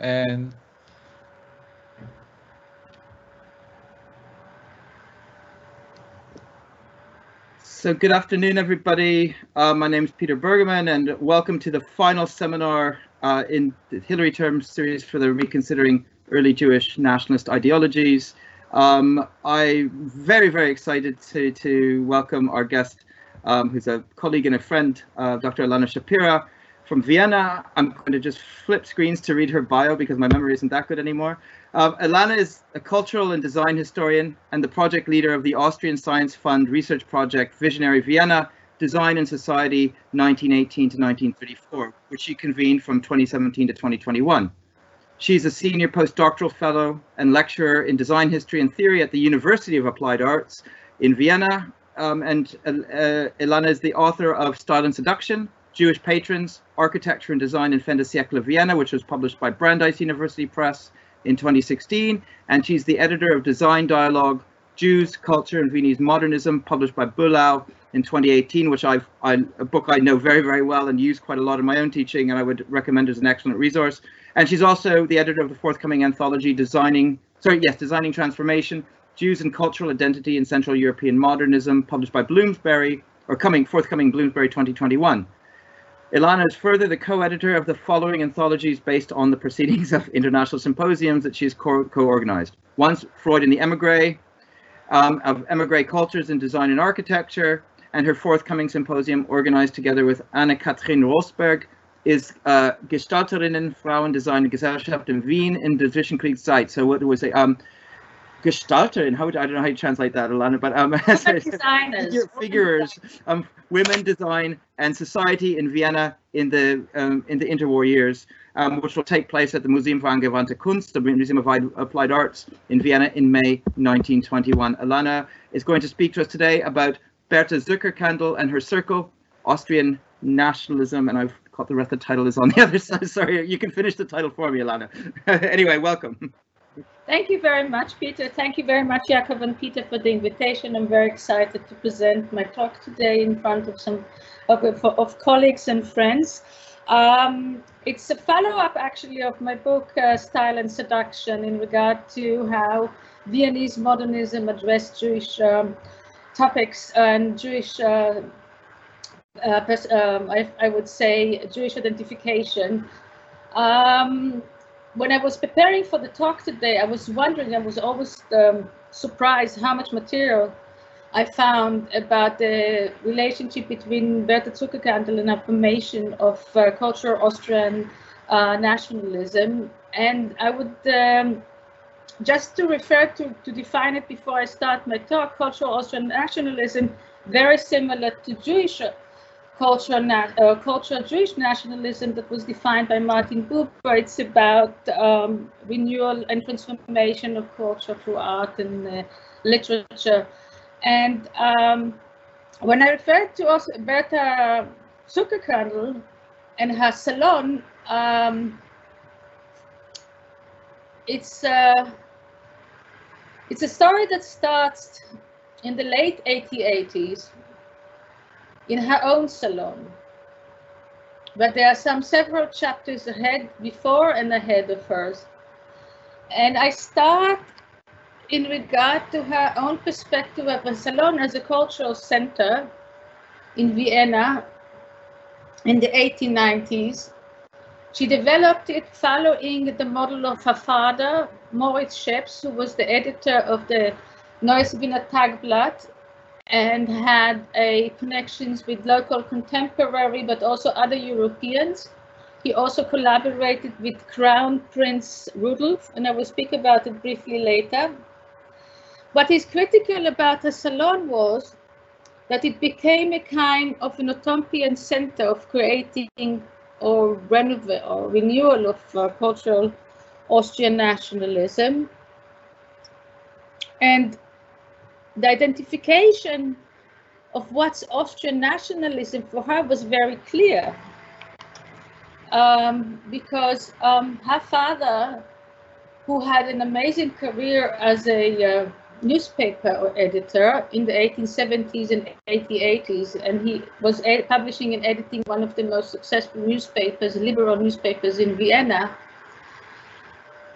and So good afternoon, everybody. Uh, my name is Peter Bergman, and welcome to the final seminar uh, in the Hilary Term series for the Reconsidering Early Jewish Nationalist Ideologies. Um, I'm very, very excited to, to welcome our guest, um, who's a colleague and a friend, uh, Dr. Elana Shapira from Vienna. I'm going to just flip screens to read her bio because my memory isn't that good anymore. Uh, Elana is a cultural and design historian and the project leader of the Austrian Science Fund research project Visionary Vienna, Design and Society 1918 to 1934, which she convened from 2017 to 2021. She's a senior postdoctoral fellow and lecturer in design history and theory at the University of Applied Arts in Vienna. Um, and uh, Elana is the author of Style and Seduction, Jewish Patrons, Architecture and Design in Fin de siècle Vienna, which was published by Brandeis University Press in 2016. And she's the editor of Design Dialogue, Jews, Culture and Viennese Modernism, published by Böhlau in 2018, which I've I, a book I know very, very well and use quite a lot in my own teaching, and I would recommend as an excellent resource. And she's also the editor of the forthcoming anthology, Designing, sorry, yes, Designing Transformation, Jews and Cultural Identity in Central European Modernism, published by Bloomsbury, or coming forthcoming Bloomsbury 2021. Elana is further the co-editor of the following anthologies based on the proceedings of international symposiums that she's co-organized. Once Freud and the Emigre, um, of Emigre Cultures in Design and Architecture, and her forthcoming symposium organized together with Anne-Katrin Rossberg is uh, Gestalterinnen, Frauendesign Gesellschaft in Wien in der Zwischenkriegszeit. So what do we say? Um, Gestalterin, how would, I don't know how you translate that, Elana, but um, figure, figures, um, women design and society in Vienna in the um, in the interwar years, um, which will take place at the Museum für angewandte Kunst, the Museum of Applied Arts in Vienna in May 1921. Elana is going to speak to us today about Berta Zuckerkandl and her circle, Austrian nationalism, and I've caught the rest of the title is on the other side. Sorry, you can finish the title for me, Elana. anyway, welcome. Thank you very much, Peter. Thank you very much, Jakob and Peter, for the invitation. I'm very excited to present my talk today in front of some of, of colleagues and friends. Um, it's a follow-up, actually, of my book, uh, Style and Seduction, in regard to how Viennese modernism addressed Jewish um, topics and Jewish, uh, uh, um, I, I, would say, Jewish identification. When I was preparing for the talk today, I was wondering, I was always um, surprised how much material I found about the relationship between Berta Zuckerkandl and affirmation of uh, cultural Austrian uh, nationalism. And I would, um, just to refer to, to define it before I start my talk, cultural Austrian nationalism, very similar to Jewish cultural, uh, cultural Jewish nationalism that was defined by Martin Buber. It's about um, renewal and transformation of culture through art and uh, literature. And um, when I referred to also Berta Zuckerkandl and her salon, um, it's uh, it's a story that starts in the late 1880s in her own salon. But there are some several chapters ahead, before and ahead of hers. And I start in regard to her own perspective of a salon as a cultural center in Vienna in the 1890s. She developed it following the model of her father, Moritz Scheps, who was the editor of the Neues Wiener Tagblatt and had a connections with local contemporary, but also other Europeans. He also collaborated with Crown Prince Rudolf, and I will speak about it briefly later. What is critical about the salon was that it became a kind of an utopian center of creating or, or renewal of uh, cultural Austrian nationalism. And the identification of what's Austrian nationalism for her was very clear. Um, because um, her father, who had an amazing career as a uh, newspaper editor in the 1870s and 1880s, and he was publishing and editing one of the most successful newspapers, liberal newspapers in Vienna,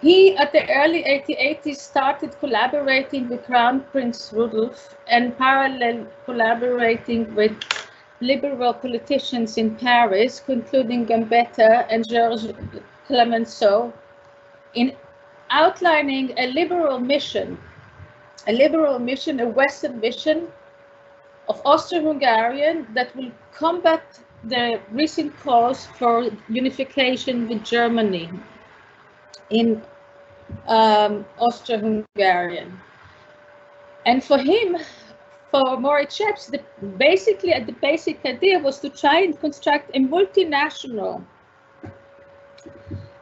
He, at the early 1880s, started collaborating with Crown Prince Rudolf and parallel collaborating with liberal politicians in Paris, including Gambetta and Georges Clemenceau, in outlining a liberal mission, a liberal mission, a Western mission of Austro-Hungarian that will combat the recent calls for unification with Germany. In um, Austro-Hungarian. And for him, for Moritz Scheps, the, basically the basic idea was to try and construct a multinational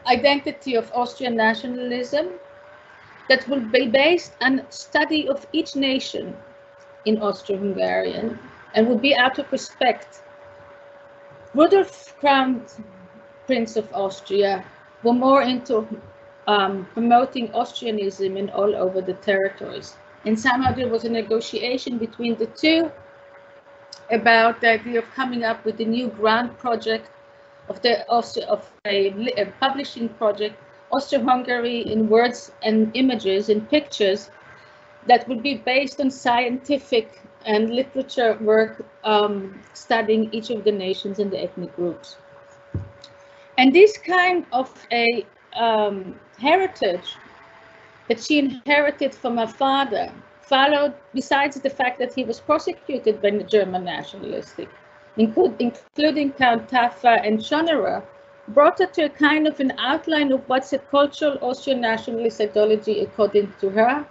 identity of Austrian nationalism that will be based on study of each nation in Austro-Hungarian and would be out of respect. Rudolf Crown Prince of Austria were more into um, promoting Austrianism in all over the territories. And somehow there was a negotiation between the two about the idea of coming up with a new grand project of the of a, a publishing project, Austro-Hungary in words and images and pictures that would be based on scientific and literature work um, studying each of the nations and the ethnic groups. And this kind of a um, heritage that she inherited from her father followed, besides the fact that he was prosecuted by the German nationalistic, include, including Count Taaffe and Schonerer, brought her to a kind of an outline of what's a cultural Austrian nationalist ideology according to her.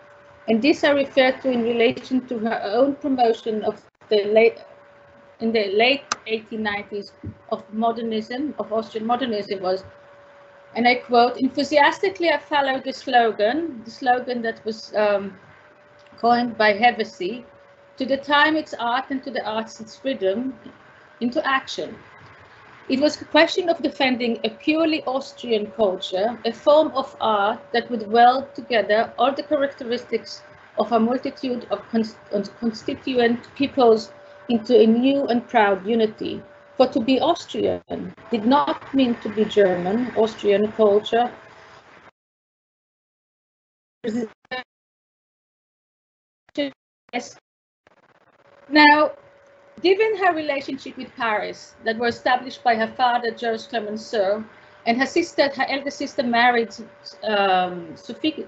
And this I refer to in relation to her own promotion of the late in the late 1890s of modernism, of Austrian modernism was and I quote, enthusiastically I followed the slogan, the slogan that was um, coined by Hevesi, to the time its art and to the arts its freedom, into action. It was a question of defending a purely Austrian culture, a form of art that would weld together all the characteristics of a multitude of constituent peoples into a new and proud unity, for to be Austrian did not mean to be German, Austrian culture. Now, given her relationship with Paris that were established by her father, Georges Clemenceau, and her sister, her elder sister married, um, Sophie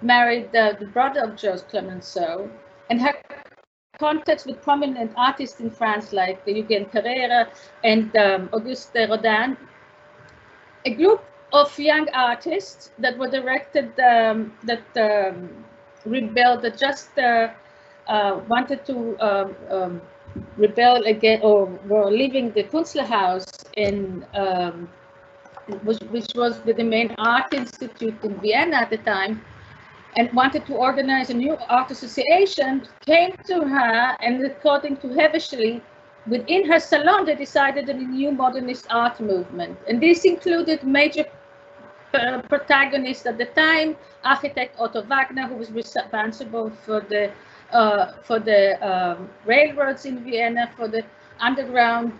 married uh, the brother of Georges Clemenceau, and her contacts with prominent artists in France like Eugène Carrière and um, Auguste Rodin, a group of young artists that were directed, um, that um, rebelled, that just uh, uh, wanted to um, um, rebel again or were leaving the Künstlerhaus in um, which, which was the main art institute in Vienna at the time, and wanted to organize a new art association, came to her and according to Hevesi, within her salon, they decided on a new modernist art movement. And this included major uh, protagonists at the time, architect Otto Wagner, who was responsible for the uh, for the um, railroads in Vienna, for the underground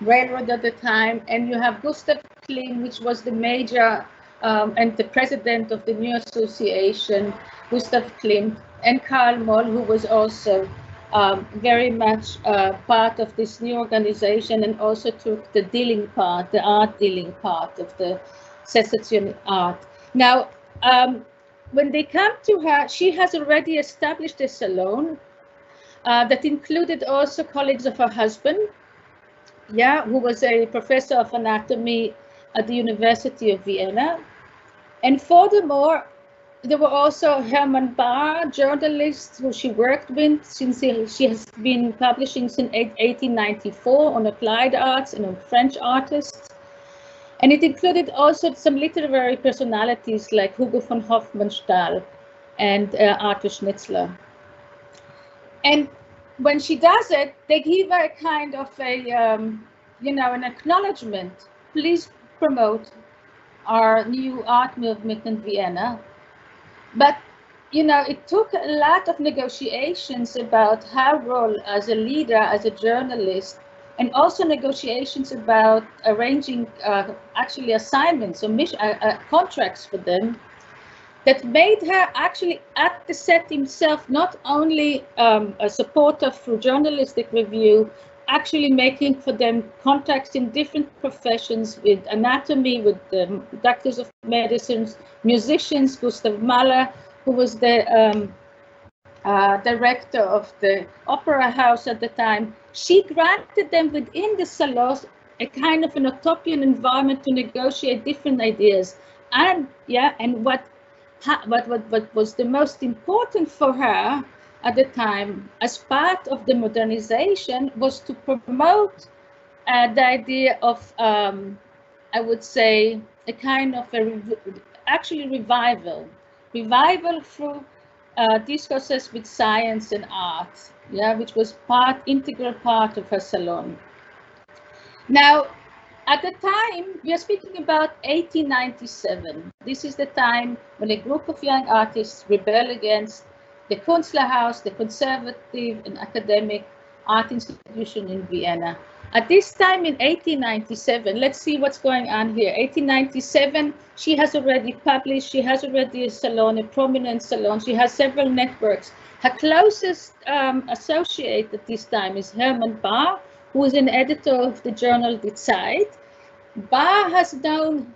railroad at the time, and you have Gustav Klimt, which was the major um, and the president of the new association, Gustav Klimt, and Karl Moll, who was also um, very much uh, part of this new organization and also took the dealing part, the art dealing part of the secession art. Now, um, when they come to her, she has already established a salon uh, that included also colleagues of her husband, yeah, who was a professor of anatomy at the University of Vienna. And furthermore, there were also Hermann Bahr, journalist who she worked with since she has been publishing since 1894 on applied arts and on French artists. And it included also some literary personalities like Hugo von Hofmannsthal and uh, Arthur Schnitzler. And when she does it, they give her a kind of a, um, you know, an acknowledgement. Please promote our new art movement in Vienna. But, you know, it took a lot of negotiations about her role as a leader, as a journalist, and also negotiations about arranging uh, actually assignments or mission, uh, uh, contracts for them that made her actually at the set himself not only um, a supporter through journalistic review, actually making for them contacts in different professions with anatomy, with the doctors of medicines, musicians, Gustav Mahler, who was the um, uh, director of the opera house at the time, she granted them within the salons a kind of an utopian environment to negotiate different ideas. And yeah, and what, what, what, what was the most important for her at the time as part of the modernization was to promote uh, the idea of, um, I would say, a kind of a re actually revival, revival through uh, discourses with science and art, yeah, which was part, integral part of her salon. Now, at the time, we are speaking about 1897. This is the time when a group of young artists rebel against the Künstlerhaus, the conservative and academic art institution in Vienna. At this time in 1897, let's see what's going on here. 1897, she has already published, she has already a salon, a prominent salon, she has several networks. Her closest um, associate at this time is Hermann Bahr, who is an editor of the journal Die Zeit. Bahr has known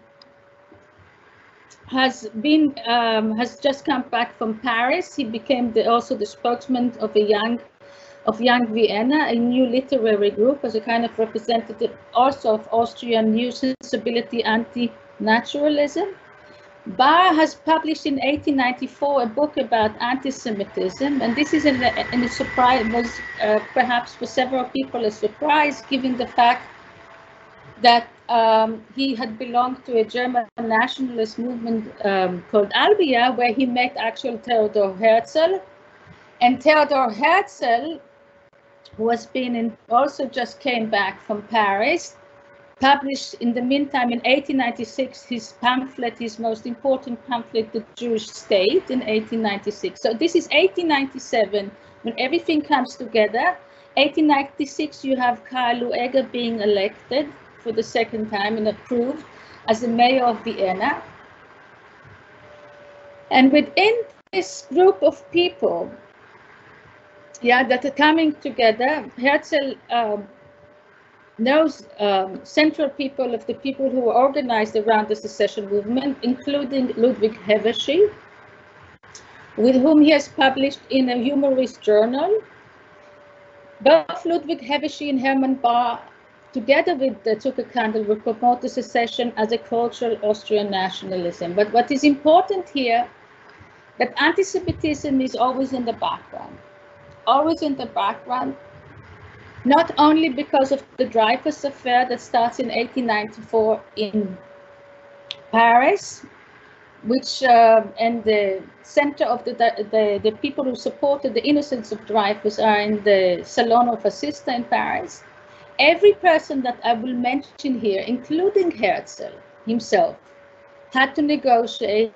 has been um, has just come back from Paris. He became the, also the spokesman of a young of Young Vienna, a new literary group as a kind of representative also of Austrian new sensibility anti-naturalism. Bahr has published in 1894 a book about anti-Semitism, and this is in a, in a surprise was uh, perhaps for several people a surprise, given the fact that um, he had belonged to a German nationalist movement um, called Albia, where he met actual Theodor Herzl. And Theodor Herzl, who has been in, also just came back from Paris, published in the meantime in 1896 his pamphlet, his most important pamphlet, The Jewish State, in 1896. So this is 1897 when everything comes together. 1896, you have Karl Lueger being elected for the second time and approved as the mayor of Vienna. And within this group of people, yeah, that are coming together, Herzl um, knows um, central people of the people who were organized around the secession movement, including Ludwig Hevesi, with whom he has published in a humorist journal. Both Ludwig Hevesi and Hermann Bahr together with the Zuckerkandl, will promote the secession as a cultural Austrian nationalism. But what is important here, that anti-Semitism is always in the background, always in the background, not only because of the Dreyfus affair that starts in 1894 in Paris, which uh, and the center of the, the the people who supported the innocence of Dreyfus are in the Salon of Assista in Paris every person that I will mention here, including Herzl himself, had to negotiate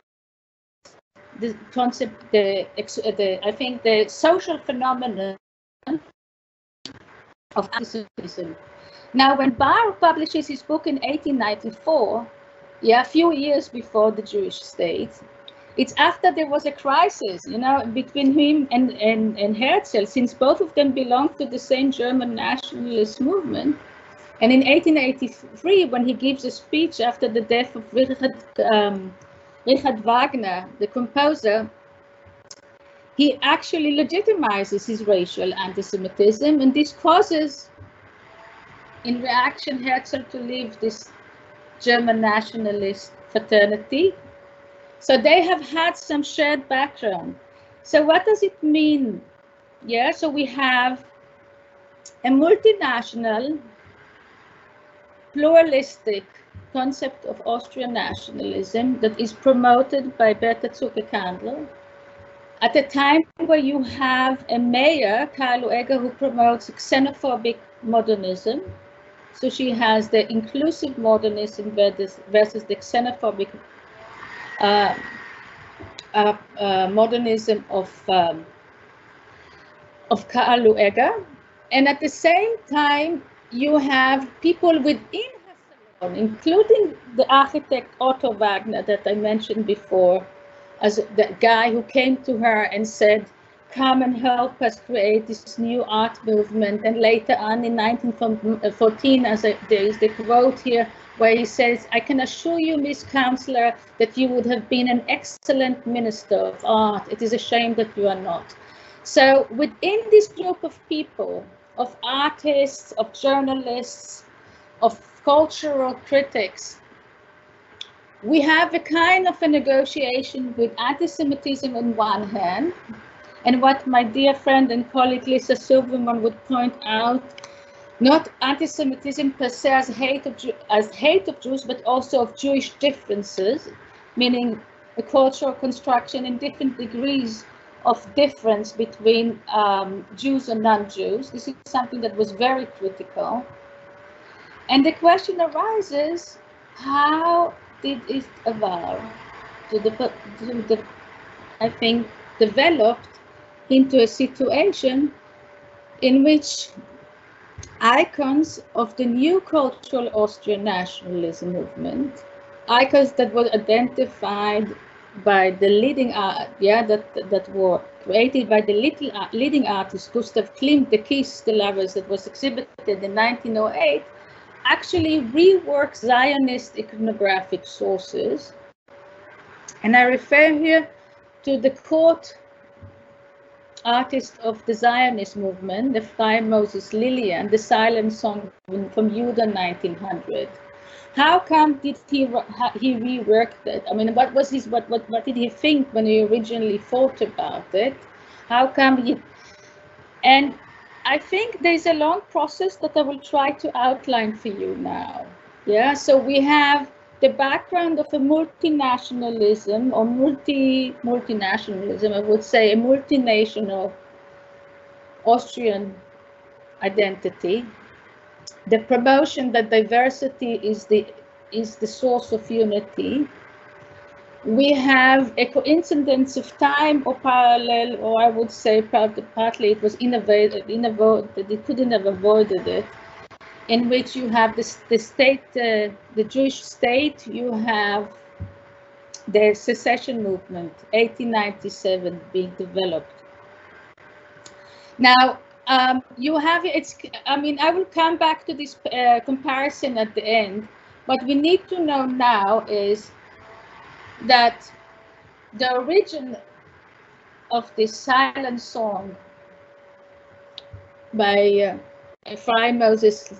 the concept, the, uh, the I think the social phenomenon of anti-Semitism. Now, when Bahr publishes his book in 1894, yeah, a few years before the Jewish state, it's after there was a crisis, you know, between him and, and, and Herzl, since both of them belonged to the same German nationalist movement. And in 1883, when he gives a speech after the death of Richard, um, Richard Wagner, the composer, he actually legitimizes his racial anti-Semitism, and this causes, in reaction, Herzl to leave this German nationalist fraternity so they have had some shared background. So what does it mean? Yeah, so we have a multinational, pluralistic concept of Austrian nationalism that is promoted by Berta Zuckerkandl. At a time where you have a mayor, Karl Lueger, who promotes xenophobic modernism. So she has the inclusive modernism versus, versus the xenophobic uh, uh, modernism of um, of Karl and at the same time, you have people within her including the architect Otto Wagner that I mentioned before, as the guy who came to her and said, come and help us create this new art movement. And later on in 1914, as I, there is the quote here, where he says, I can assure you, Miss Counselor, that you would have been an excellent minister of art. It is a shame that you are not. So within this group of people, of artists, of journalists, of cultural critics, we have a kind of a negotiation with anti-Semitism on one hand, and what my dear friend and colleague Lisa Silverman would point out not anti-Semitism per se as hate of as hate of Jews, but also of Jewish differences, meaning a cultural construction in different degrees of difference between um, Jews and non-Jews. This is something that was very critical. And the question arises, how did it evolve to the, to the I think, developed into a situation in which icons of the new cultural Austrian nationalism movement, icons that were identified by the leading art, yeah, that that were created by the little, uh, leading artist Gustav Klimt, the Kiss the Lovers, that was exhibited in 1908, actually rework Zionist iconographic sources. And I refer here to the court artist of the Zionist movement, the Ephraim Moses Lilien, the silent song from Judah 1900. How come did he he reworked it? I mean, what was his what what what did he think when he originally thought about it? How come he? And I think there's a long process that I will try to outline for you now. Yeah, so we have the background of a multinationalism or multi multinationalism, I would say a multinational Austrian identity, the promotion that diversity is the is the source of unity. We have a coincidence of time or parallel, or I would say partly it was innovated, innovated, it couldn't have avoided it in which you have the, the state, uh, the Jewish state, you have the secession movement, 1897 being developed. Now, um, you have, it's, I mean, I will come back to this uh, comparison at the end. What we need to know now is that the origin of this silent song by uh, Ephraim Moses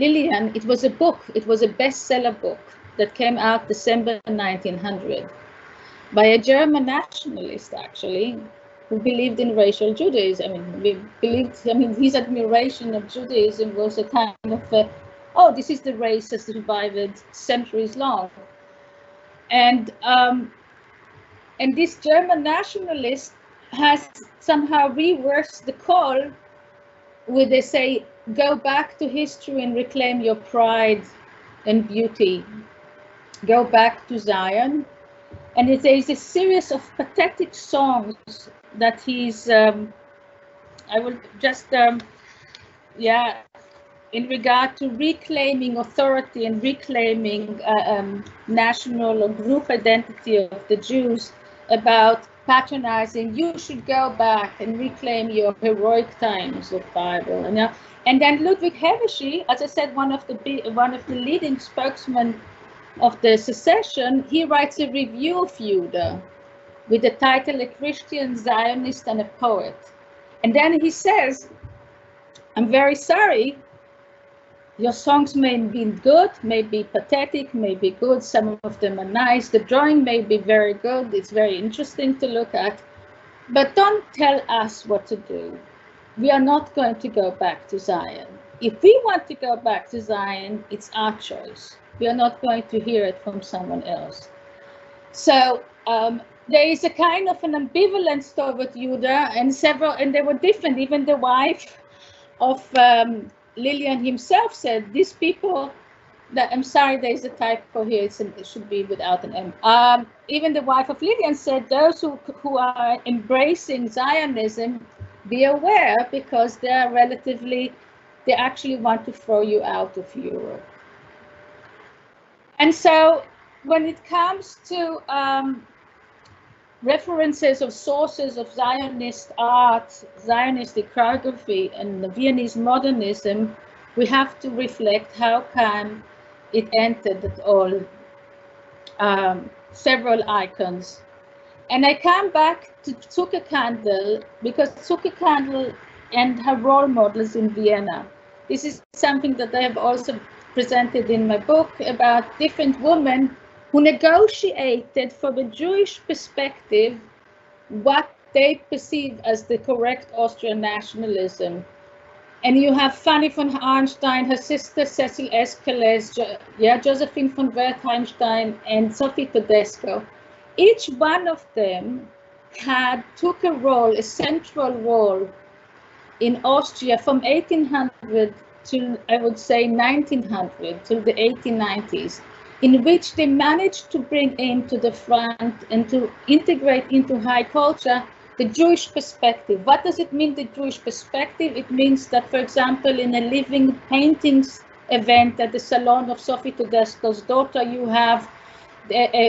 Lilien, it was a book, it was a bestseller book that came out December 1900 by a German nationalist, actually, who believed in racial Judaism. I mean, we believed, I mean, his admiration of Judaism was a kind of, a, oh, this is the race that survived centuries long. And, um, and this German nationalist has somehow reversed the call where they say go back to history and reclaim your pride and beauty. Go back to Zion. And it is a series of pathetic songs that he's, um, I will just, um, yeah, in regard to reclaiming authority and reclaiming uh, um, national or group identity of the Jews about patronizing, you should go back and reclaim your heroic times of Bible. And, uh, and then Ludwig Hevesi, as I said, one of the one of the leading spokesmen of the secession, he writes a review of Judah with the title A Christian Zionist and a Poet. And then he says, I'm very sorry, your songs may be good, may be pathetic, may be good, some of them are nice, the drawing may be very good, it's very interesting to look at, but don't tell us what to do we are not going to go back to Zion. If we want to go back to Zion, it's our choice. We are not going to hear it from someone else. So um, there is a kind of an ambivalence toward Judah and several, and they were different. Even the wife of um, Lilien himself said, these people, that I'm sorry, there's a typo here, an, it should be without an M. Um, even the wife of Lilien said, those who, who are embracing Zionism be aware because they are relatively they actually want to throw you out of Europe. And so when it comes to um, references of sources of Zionist art, Zionist iconography, and the Viennese modernism, we have to reflect how come it entered at all um, several icons. And I come back to Zuckerkandl because Zuckerkandl and her role models in Vienna. This is something that I have also presented in my book about different women who negotiated from a Jewish perspective what they perceive as the correct Austrian nationalism. And you have Fanny von Arnstein, her sister Cecil Eskeles, jo yeah, Josephine von Wertheimstein, and Sophie Todesco. Each one of them had took a role, a central role in Austria from 1800 to, I would say, 1900 to the 1890s in which they managed to bring into the front and to integrate into high culture the Jewish perspective. What does it mean, the Jewish perspective? It means that, for example, in a living paintings event at the Salon of Sophie Todesco's daughter, you have a, a,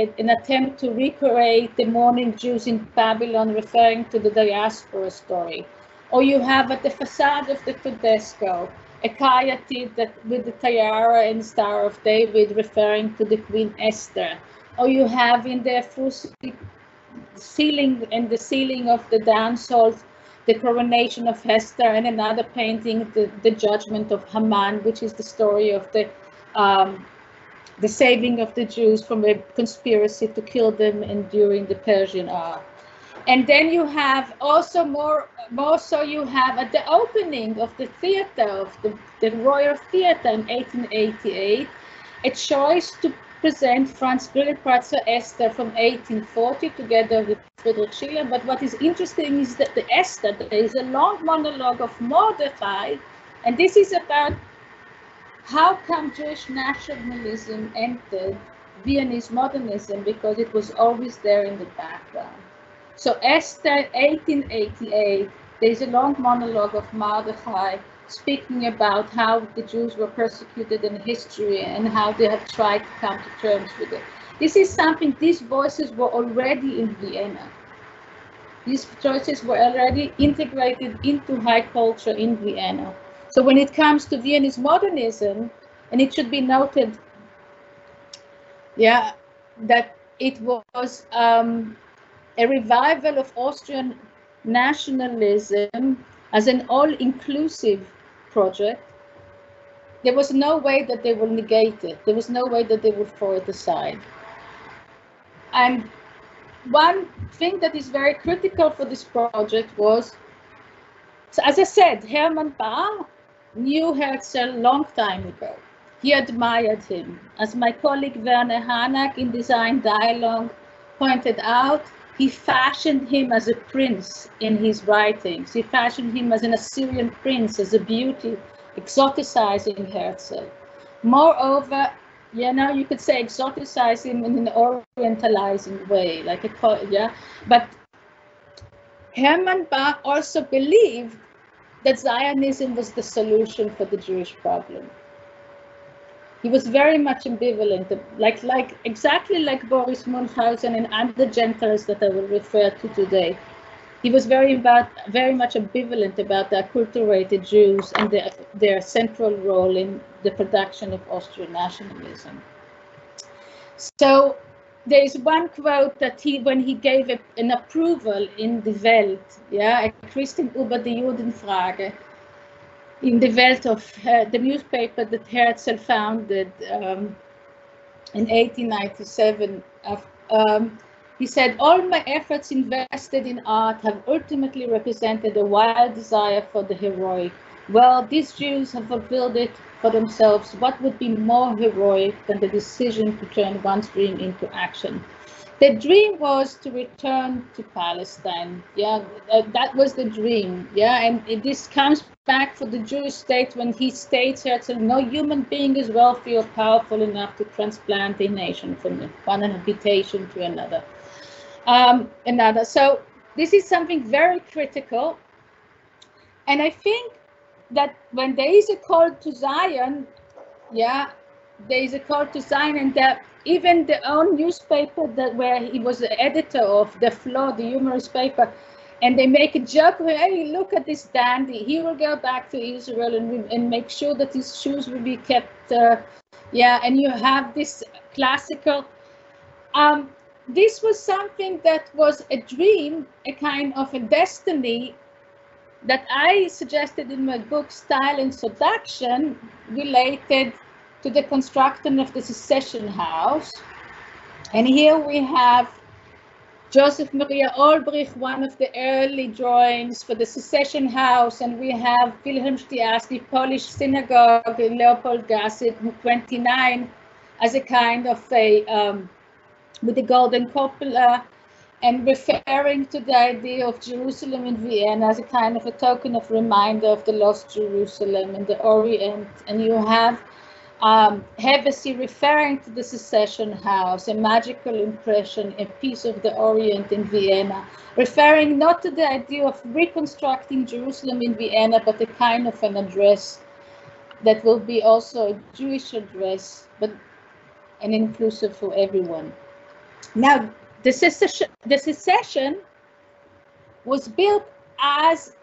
a, an attempt to recreate the mourning Jews in Babylon, referring to the diaspora story. Or you have at the facade of the Todesco, a caryatid that with the tiara and Star of David referring to the Queen Esther. Or you have in the ceiling and the ceiling of the dance the coronation of Hester and another painting, the, the judgment of Haman, which is the story of the um, the saving of the Jews from a conspiracy to kill them and during the Persian War. And then you have also more, more so you have at the opening of the theater, of the, the Royal Theater in 1888, a choice to present Franz Grillparzer Esther from 1840 together with Friedrich Schiller. But what is interesting is that the Esther, there is a long monologue of Mordecai, and this is about how come Jewish nationalism entered Viennese modernism because it was always there in the background. So Esther 1888, there's a long monologue of Mordechai speaking about how the Jews were persecuted in history and how they have tried to come to terms with it. This is something, these voices were already in Vienna. These choices were already integrated into high culture in Vienna. So when it comes to Viennese modernism, and it should be noted, yeah, that it was um, a revival of Austrian nationalism as an all-inclusive project, there was no way that they would negate it. There was no way that they would throw it aside. And one thing that is very critical for this project was, so as I said, Hermann Bahr knew Herzl long time ago. He admired him. As my colleague Werner Hanak in Design Dialogue pointed out, he fashioned him as a prince in his writings. He fashioned him as an Assyrian prince, as a beauty, exoticizing Herzl. Moreover, you know, you could say exoticize him in an orientalizing way, like a, yeah. But Hermann Bahr also believed that Zionism was the solution for the Jewish problem he was very much ambivalent, like like exactly like Börries Münchhausen and other Gentiles that I will refer to today. He was very about very much ambivalent about the acculturated Jews and their, their central role in the production of Austrian nationalism. So there is one quote that he, when he gave a, an approval in the Welt, yeah, a Christian über die Judenfrage, in the Welt of uh, the newspaper that Herzl founded um, in 1897. Um, he said, all my efforts invested in art have ultimately represented a wild desire for the heroic. Well, these Jews have fulfilled it for themselves. What would be more heroic than the decision to turn one's dream into action? The dream was to return to Palestine. Yeah, that was the dream. Yeah, and this comes back for the Jewish state when he states here that no human being is wealthy or powerful enough to transplant a nation from one habitation to another. Um, another. So this is something very critical. And I think that when there is a call to Zion, yeah, there is a call to Zion, and that even the own newspaper that where he was the editor of the Floor, the humorous paper, and they make a joke. Hey, look at this dandy. He will go back to Israel and and make sure that his shoes will be kept. Uh, yeah, and you have this classical. Um, this was something that was a dream, a kind of a destiny that I suggested in my book, Style and Seduction, related to the construction of the secession house. And here we have Joseph Maria Olbrich, one of the early drawings for the secession house, and we have Wilhelm Stias, the Polish synagogue in Leopold Leopoldgasse 29, as a kind of a, um, with the golden cupola, and referring to the idea of Jerusalem in Vienna as a kind of a token of reminder of the lost Jerusalem in the Orient. And you have um, Hevesi referring to the secession house, a magical impression, a piece of the Orient in Vienna, referring not to the idea of reconstructing Jerusalem in Vienna, but a kind of an address that will be also a Jewish address, but an inclusive for everyone. Now, the secession, the secession was built as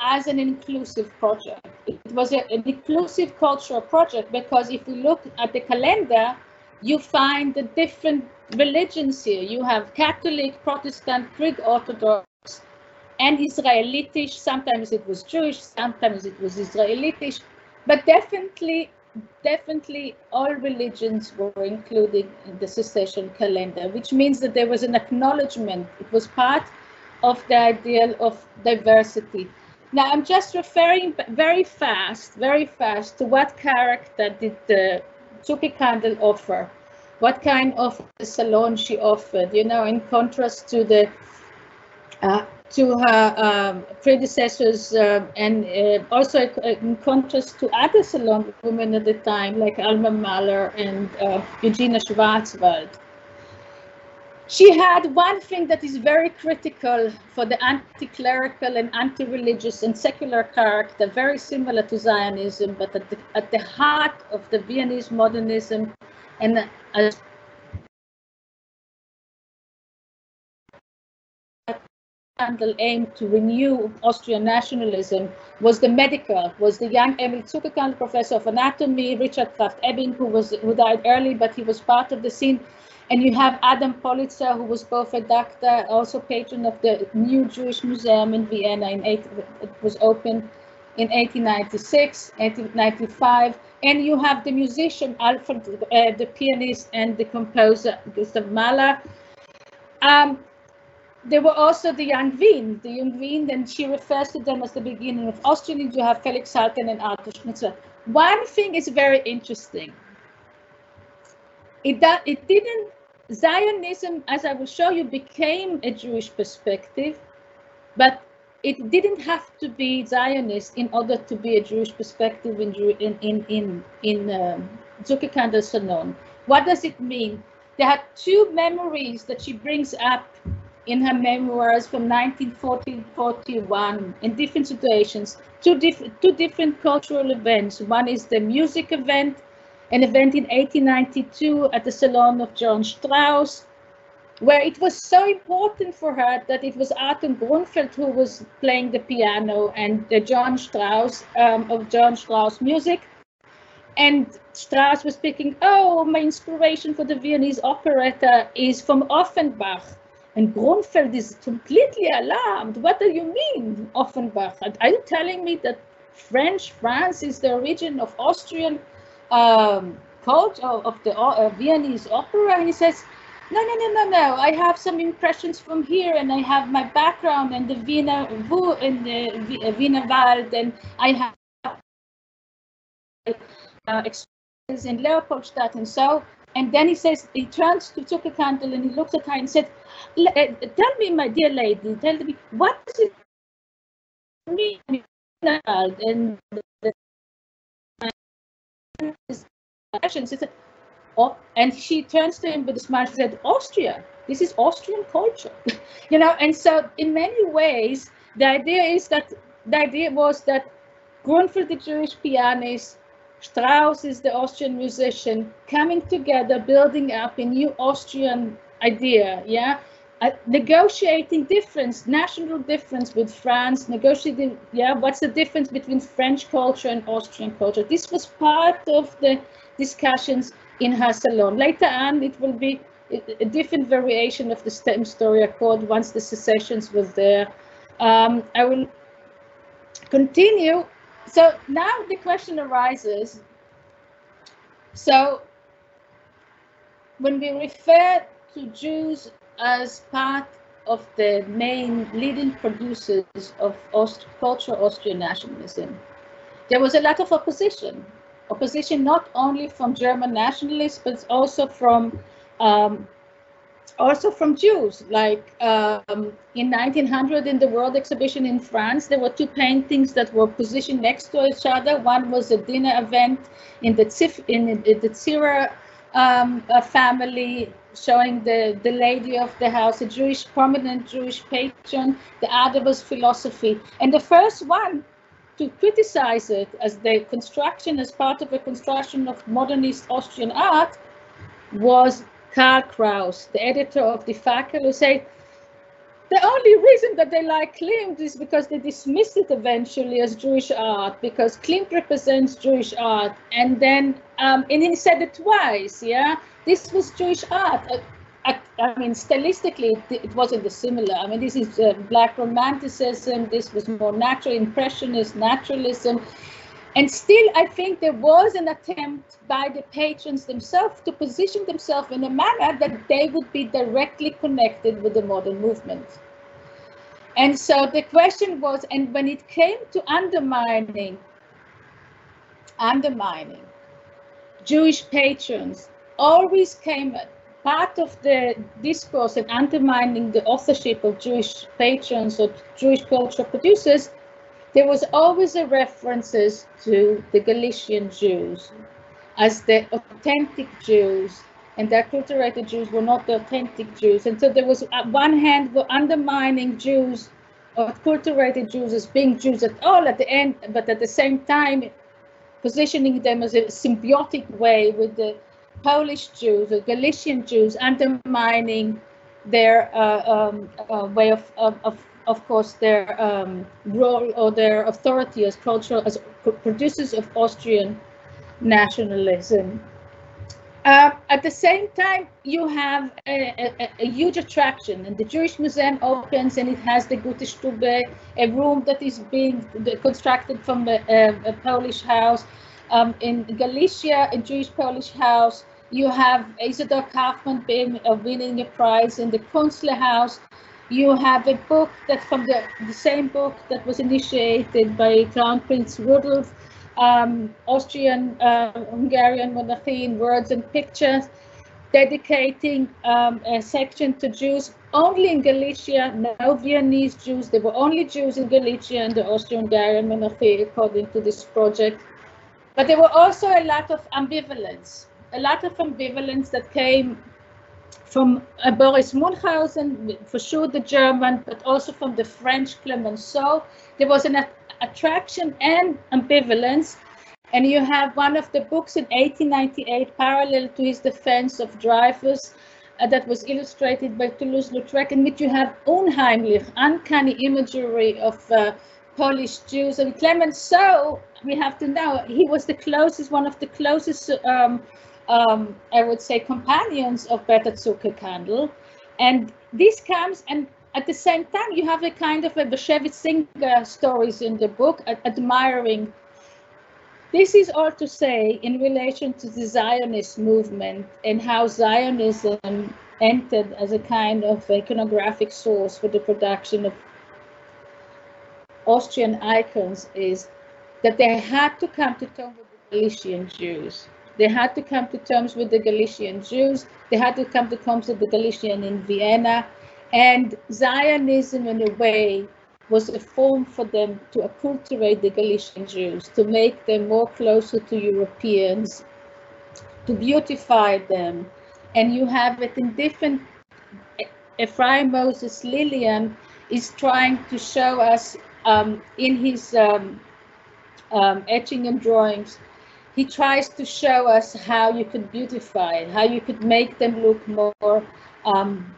as an inclusive project. It was a, an inclusive cultural project because if you look at the calendar, you find the different religions here. You have Catholic, Protestant, Greek Orthodox, and Israelitish. Sometimes it was Jewish, sometimes it was Israelitish, but definitely, definitely all religions were included in the secession calendar, which means that there was an acknowledgement. It was part of the ideal of diversity. Now I'm just referring very fast, very fast to what character did the Zuckerkandl offer? What kind of salon she offered? You know, in contrast to the uh, to her um, predecessors uh, and uh, also in contrast to other salon women at the time like Alma Mahler and uh, Eugenia Schwarzwald. She had one thing that is very critical for the anti-clerical and anti-religious and secular character, very similar to Zionism, but at the, at the heart of the Viennese modernism and as Kandel aimed to renew Austrian nationalism was the medical, was the young Emil Zuckerkandl, professor of anatomy, Richard Krafft-Ebing, who was who died early, but he was part of the scene. And you have Adam Politzer, who was both a doctor, also patron of the new Jewish Museum in Vienna. In eight, it was opened in 1896, 1895. And you have the musician Alfred, uh, the pianist and the composer Gustav Mahler. Um, there were also the young Wien, the young Wien, and she refers to them as the beginning of Austrian. You have Felix Salten and Arthur Schnitzler. One thing is very interesting. It, that, it didn't Zionism, as I will show you, became a Jewish perspective, but it didn't have to be Zionist in order to be a Jewish perspective in in in in in um. What does it mean? There are two memories that she brings up in her memoirs from 1940-41 in different situations, two, diff two different cultural events. One is the music event an event in 1892 at the Salon of John Strauss, where it was so important for her that it was Arthur Grunfeld who was playing the piano and the John Strauss um, of John Strauss music. And Strauss was speaking, oh, my inspiration for the Viennese operetta is from Offenbach. And Grunfeld is completely alarmed. What do you mean, Offenbach? Are you telling me that French France is the origin of Austrian um, coach of, of the uh, Viennese opera, and he says, no, no, no, no, no. I have some impressions from here, and I have my background and the Wiener Wu in the uh, Wiener Wald, and I have uh, experience in Leopoldstadt, and so. And then he says he turns to a candle, and he looked at her and said, uh, "Tell me, my dear lady, tell me what does it mean?" And the She said, oh, and she turns to him with a smile. She said, Austria, this is Austrian culture. you know, and so in many ways, the idea is that the idea was that Grunfeld, the Jewish pianist, Strauss is the Austrian musician, coming together, building up a new Austrian idea, yeah, uh, negotiating difference, national difference with France, negotiating, yeah, what's the difference between French culture and Austrian culture? This was part of the discussions in her salon. Later on, it will be a, different variation of the stem story accord once the secessions was there. Um, I will continue. So now the question arises. So when we refer to Jews as part of the main leading producers of Aust cultural Austrian nationalism, there was a lot of opposition. Opposition not only from German nationalists, but also from um, also from Jews. Like um, in 1900, in the World Exhibition in France, there were two paintings that were positioned next to each other. One was a dinner event in the Zif in, the um, family, showing the the lady of the house, a Jewish prominent Jewish patron. The was philosophy, and the first one to criticize it as the construction as part of the construction of modernist Austrian art was Karl Kraus, the editor of Die Fackel, who said the only reason that they like Klimt is because they dismiss it eventually as Jewish art, because Klimt represents Jewish art. And then, um, and he said it twice, yeah, this was Jewish art. I, I, I mean, stylistically, it, it, wasn't similar. I mean, this is uh, Black Romanticism, this was more natural Impressionist naturalism. And still, I think there was an attempt by the patrons themselves to position themselves in a manner that they would be directly connected with the modern movement. And so the question was, and when it came to undermining, undermining Jewish patrons, always came part of the discourse and undermining the authorship of Jewish patrons or Jewish cultural producers there was always a references to the Galician Jews as the authentic Jews and the acculturated Jews were not the authentic Jews. And so there was, at one hand, were undermining Jews acculturated Jews as being Jews at all at the end, but at the same time, positioning them as a symbiotic way with the Polish Jews or Galician Jews, undermining their uh, um, uh, way of, of, of of course, their um, role or their authority as cultural, as producers of Austrian nationalism. Uh, at the same time, you have a, a, a, huge attraction, and the Jewish Museum opens, and it has the Gute Stube, a room that is being constructed from a, a Polish house. Um, in Galicia, a Jewish Polish house, you have Isidor Kaufmann being, uh, winning a prize in the Kunstler House you have a book that from the, the same book that was initiated by Crown Prince Rudolf, um, Austrian uh, Hungarian monachin words and pictures, dedicating um, a section to Jews only in Galicia, no Viennese Jews. There were only Jews in Galicia and the Austrian-Hungarian monarchy, according to this project. But there were also a lot of ambivalence, a lot of ambivalence that came from uh, Börries Münchhausen, for sure the German, but also from the French Clemenceau. There was an attraction and ambivalence. And you have one of the books in 1898, parallel to his defense of Dreyfus, uh, that was illustrated by Toulouse-Lautrec, in which you have unheimlich, uncanny imagery of uh, Polish Jews. And Clemenceau, we have to know, he was the closest, one of the closest um, um, I would say, companions of Berta Zuckerkandl. And this comes, and at the same time, you have a kind of a Bashevis Singer stories in the book, admiring. This is all to say in relation to the Zionist movement and how Zionism entered as a kind of iconographic source for the production of Austrian icons is that they had to come to terms with the Galician Jews they had to come to terms with the Galician Jews. They had to come to terms with the Galician in Vienna. And Zionism, in a way, was a form for them to acculturate the Galician Jews, to make them more closer to Europeans, to beautify them. And you have it in different, Ephraim Moses Lilien is trying to show us um, in his um, um, etching and drawings, he tries to show us how you could beautify it, how you could make them look more, um,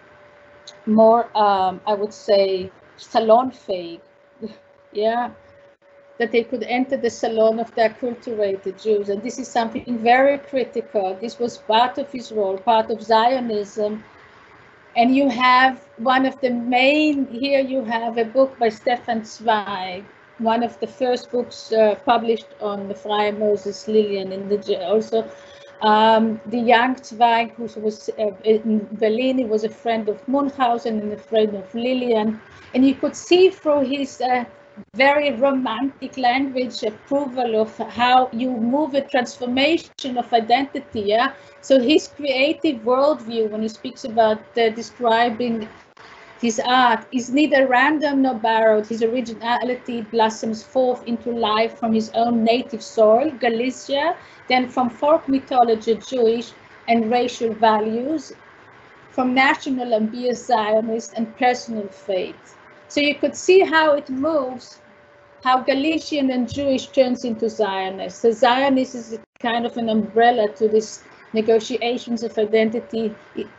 more, um, I would say, salon fake. yeah, that they could enter the salon of the acculturated Jews. And this is something very critical. This was part of his role, part of Zionism. And you have one of the main, here you have a book by Stefan Zweig, one of the first books uh, published on the Ephraim Moses Lilien in the also um, the young Zweig, who was uh, in Berlin, he was a friend of Münchhausen and a friend of Lilien and you could see through his uh, very romantic language approval of how you move a transformation of identity. Yeah. So his creative worldview, when he speaks about uh, describing his art, is neither random nor borrowed. His originality blossoms forth into life from his own native soil, Galicia, then from folk mythology, Jewish and racial values, from national and Zionist and personal faith. So you could see how it moves, how Galician and Jewish turns into Zionist. So Zionist is kind of an umbrella to this negotiations of identity.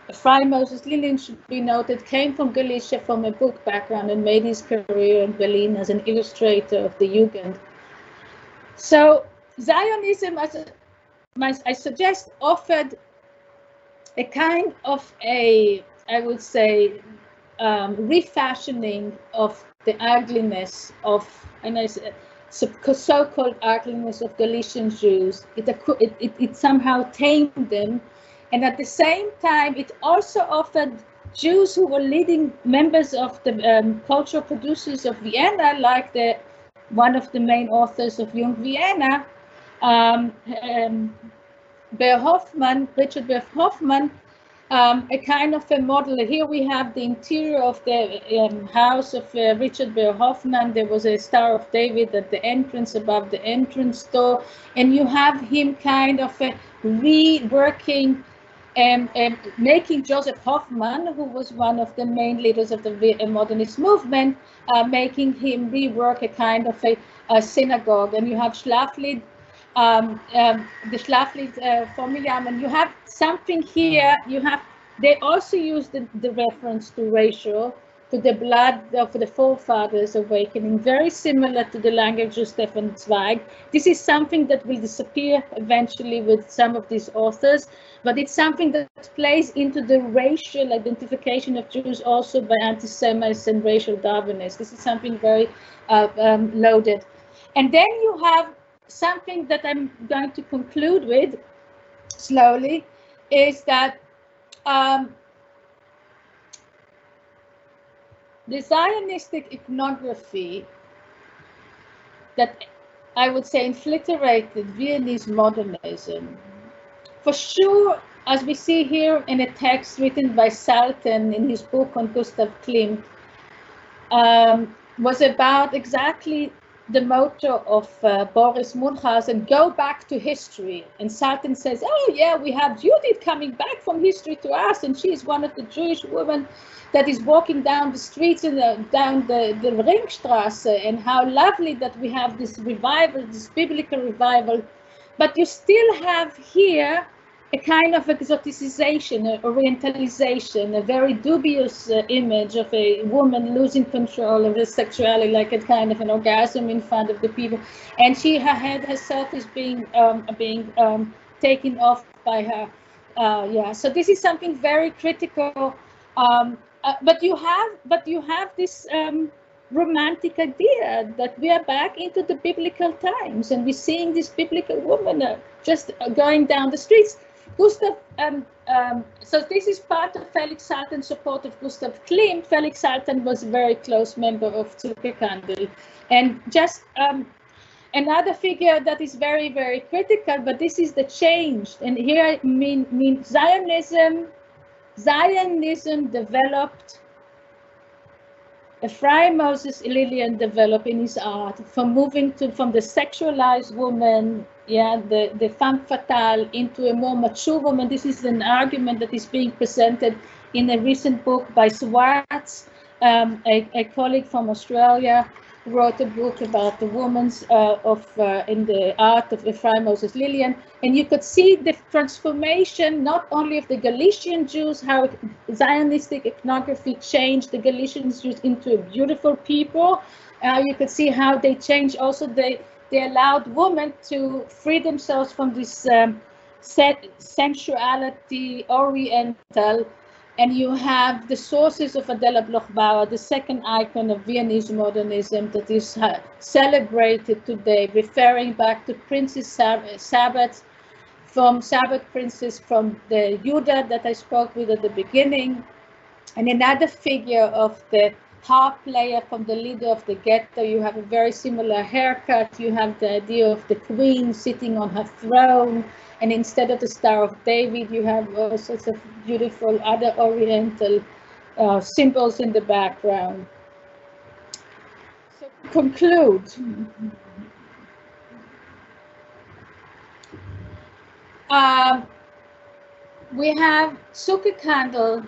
Ephraim Moses Lilien should be noted, came from Galicia from a book background and made his career in Berlin as an illustrator of the Jugend. So Zionism, as a, I suggest, offered a kind of a, I would say, um, refashioning of the ugliness of, and I said, so-called ugliness of Galician Jews. It, it, it, somehow tamed them. And at the same time, it also offered Jews who were leading members of the um, cultural producers of Vienna, like the one of the main authors of Jung Vienna, um, um, Hofmann, Richard Beer Hoffman, um, a kind of a model. Here we have the interior of the um, house of uh, Richard Beer-Hofmann. There was a Star of David at the entrance above the entrance door. And you have him kind of uh, reworking um, um, making Josef Hoffmann, who was one of the main leaders of the uh, modernist movement, uh, making him rework a kind of a, a synagogue. And you have Schlaflied um, um, the Schlaflied uh, für Mirjam, and you have something here. You have they also use the, the reference to racial, to the blood of the forefathers awakening, very similar to the language of Stefan Zweig. This is something that will disappear eventually with some of these authors, but it's something that plays into the racial identification of Jews also by anti-Semites and racial Darwinists. This is something very uh, um, loaded. And then you have something that I'm going to conclude with slowly is that um, the Zionistic iconography that I would say infiltrated Viennese modernism, for sure, as we see here in a text written by Salten in his book on Gustav Klimt, um, was about exactly the motto of uh, Börries Münchhausen, go back to history. And Salten says, oh yeah, we have Judith coming back from history to us, and she is one of the Jewish women that is walking down the streets and the, down the, the Ringstrasse, and how lovely that we have this revival, this biblical revival. But you still have here a kind of exoticization, orientalization, a very dubious uh, image of a woman losing control of her sexuality, like a kind of an orgasm in front of the people, and she her head herself is being um, being um, taken off by her. Uh, yeah, so this is something very critical. Um, uh, but you have, but you have this um, romantic idea that we are back into the biblical times, and we're seeing this biblical woman uh, just uh, going down the streets Gustav, um, um, so this is part of Felix Salten's support of Gustav Klimt. Felix Salten was a very close member of Zuckerkandl. And just um, another figure that is very, very critical, but this is the change. And here I mean, mean Zionism, Zionism developed Ephraim Moses Lilien developed in his art from moving to from the sexualized woman yeah, the, the femme fatale into a more mature woman. This is an argument that is being presented in a recent book by Swartz, um, a, a, colleague from Australia, wrote a book about the women's uh, of uh, in the art of Ephraim Moses Lilien, and you could see the transformation not only of the Galician Jews, how Zionistic ethnography changed the Galician Jews into a beautiful people. Uh, you could see how they changed. Also, they they allowed women to free themselves from this um, sensuality, Oriental and you have the sources of Adele Bloch-Bauer, the second icon of Viennese modernism that is uh, celebrated today, referring back to Princess Sab Sabbath, from Sabbath Princess from the Judah that I spoke with at the beginning, and another figure of the harp player from the leader of the ghetto. You have a very similar haircut. You have the idea of the queen sitting on her throne. And instead of the Star of David, you have all sorts of beautiful other Oriental uh, symbols in the background. So to conclude, um, we have Zuckerkandl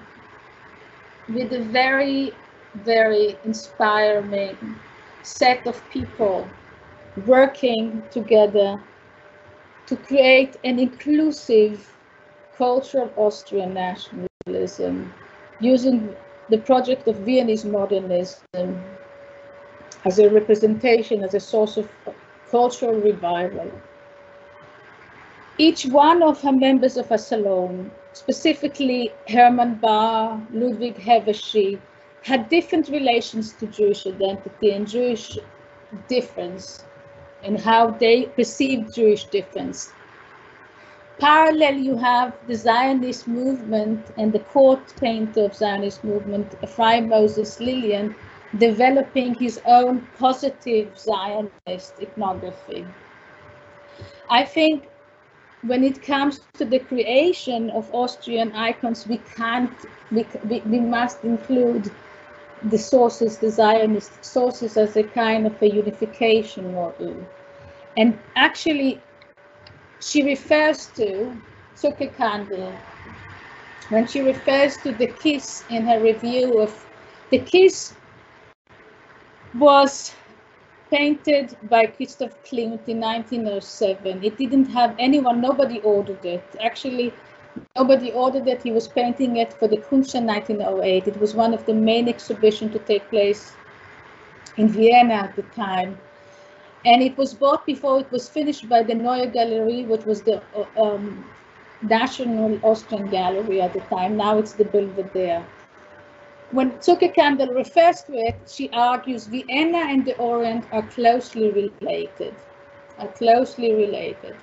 with a very, very inspiring set of people working together to create an inclusive cultural Austrian nationalism using the project of Viennese modernism as a representation, as a source of cultural revival. Each one of her members of her salon, specifically Hermann Bahr, Ludwig Hevesi, had different relations to Jewish identity and Jewish difference and how they perceived Jewish difference. Parallel, you have the Zionist movement and the court painter of Zionist movement, Ephraim Moses Lilien, developing his own positive Zionist iconography. I think when it comes to the creation of Austrian icons, we can't, we, we, we must include the sources, the Zionist sources as a kind of a unification model. And actually, she refers to Candle when she refers to the kiss in her review of the kiss was painted by Christoph Klimt in 1907. It didn't have anyone, nobody ordered it. Actually, Nobody ordered it. He was painting it for the Kunsthalle 1908. It was one of the main exhibitions to take place in Vienna at the time. And it was bought before it was finished by the Neue Galerie, which was the um, National Austrian Gallery at the time. Now it's the Belvedere. When Zuckerkandl refers to it, she argues Vienna and the Orient are closely related, are closely related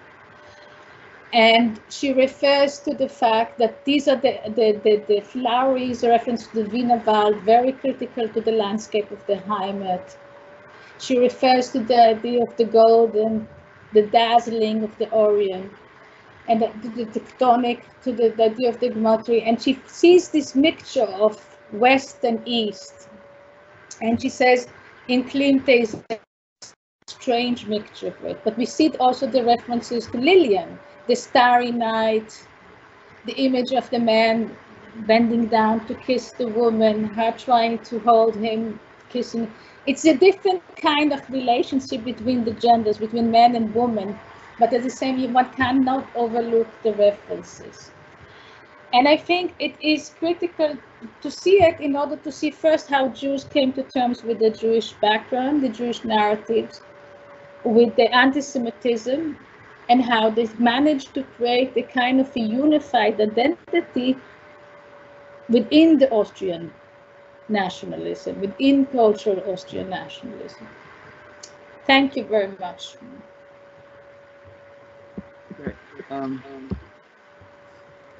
and she refers to the fact that these are the, the, the, the reference to the Wienerwald, very critical to the landscape of the Heimat. She refers to the idea of the golden, the dazzling of the Orient, and the, the, tectonic to the, the, idea of the geometry. And she sees this mixture of West and East. And she says, in Klimt, there is a strange mixture of it. But we see also the references to Lilien, the starry night, the image of the man bending down to kiss the woman, her trying to hold him, kissing. It's a different kind of relationship between the genders, between man and woman, but at the same time, one cannot overlook the references. And I think it is critical to see it in order to see first how Jews came to terms with the Jewish background, the Jewish narratives, with the anti-Semitism, and how they managed to create a kind of a unified identity within the Austrian nationalism, within cultural Austrian nationalism. Thank you very much. Great. Um,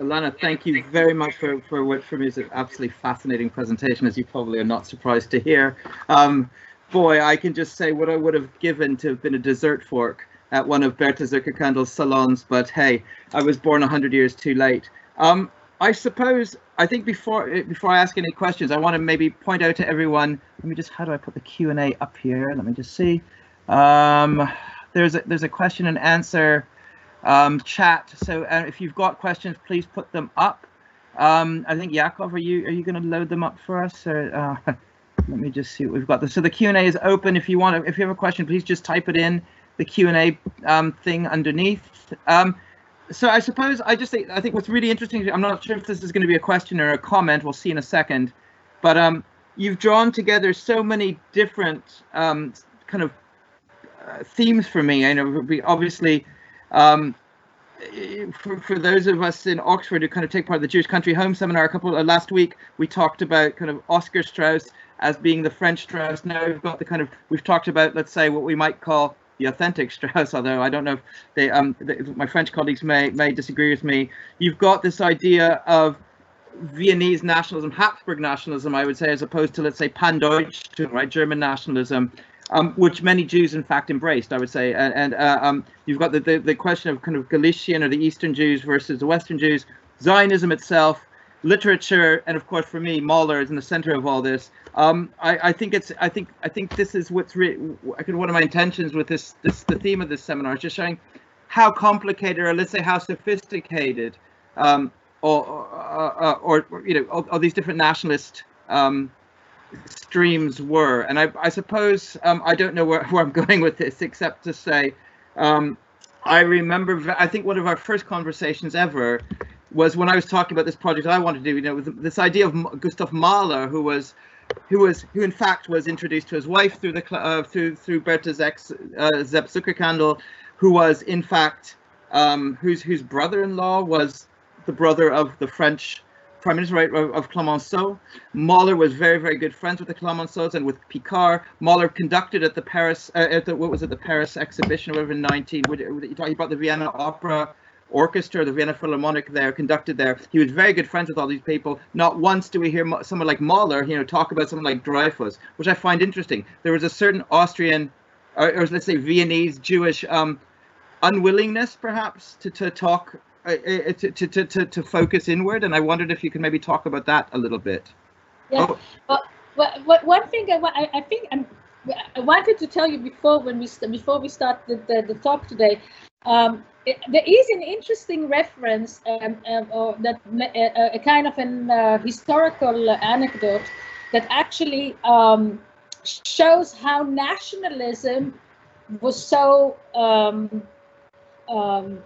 Elana, thank you very much for, for what for me is an absolutely fascinating presentation, as you probably are not surprised to hear. Um, boy, I can just say what I would have given to have been a dessert fork at one of Berta Zuckerkandl's salons, but hey, I was born 100 years too late. Um, I suppose, I think before before I ask any questions, I want to maybe point out to everyone, let me just, how do I put the Q&A up here? Let me just see. Um, there's, a, there's a question and answer um, chat. So uh, if you've got questions, please put them up. Um, I think Yakov, are you are you going to load them up for us? Or, uh, let me just see what we've got. So the Q&A is open. If you want, to, if you have a question, please just type it in the Q&A um, thing underneath. Um, so I suppose I just think I think what's really interesting. I'm not sure if this is going to be a question or a comment. We'll see in a second, but um, you've drawn together so many different um, kind of uh, themes for me. I know obviously. Um, for, for those of us in Oxford who kind of take part of the Jewish Country Home Seminar a couple uh, last week, we talked about kind of Oscar Straus as being the French Strauss. Now we've got the kind of we've talked about let's say what we might call the authentic Strauss, although I don't know if they, um, they, my French colleagues may may disagree with me. You've got this idea of Viennese nationalism, Habsburg nationalism, I would say, as opposed to let's say Pandeutschtum, right, German nationalism, um, which many Jews in fact embraced, I would say. And, and uh, um, you've got the, the the question of kind of Galician or the Eastern Jews versus the Western Jews, Zionism itself, literature, and of course for me, Mahler is in the center of all this. Um, I, I, think it's I think I think this is what's really one of my intentions with this this the theme of this seminar is just showing how complicated or let's say how sophisticated um, or, or, or, or, you know all, all, these different nationalist um, streams were and I, I suppose um, I don't know where, where I'm going with this except to say um, I remember I think one of our first conversations ever was when I was talking about this project I wanted to do you know this idea of Gustav Mahler who was who was who in fact was introduced to his wife through the uh, through through Berta's ex uh, Zuckerkandl, who was in fact um, whose whose brother-in-law was the brother of the French prime minister right, of, Clemenceau. Mahler was very very good friends with the Clemenceaus and with Picquart. Mahler conducted at the Paris uh, at the what was it the Paris exhibition whatever in 19. He brought the Vienna Opera orchestra, the Vienna Philharmonic there, conducted there. He was very good friends with all these people. Not once do we hear someone like Mahler, you know, talk about someone like Dreyfus, which I find interesting. There was a certain Austrian, or, or let's say Viennese Jewish um, unwillingness, perhaps, to, to talk, uh, uh to, to, to, to focus inward. And I wondered if you could maybe talk about that a little bit. Yeah. Oh. Well, well, one thing I, I think I'm, I wanted to tell you before when we before we start the, the, the talk today um, it, there is an interesting reference um, um, or that uh, a kind of an uh, historical anecdote that actually um, shows how nationalism was so um, um,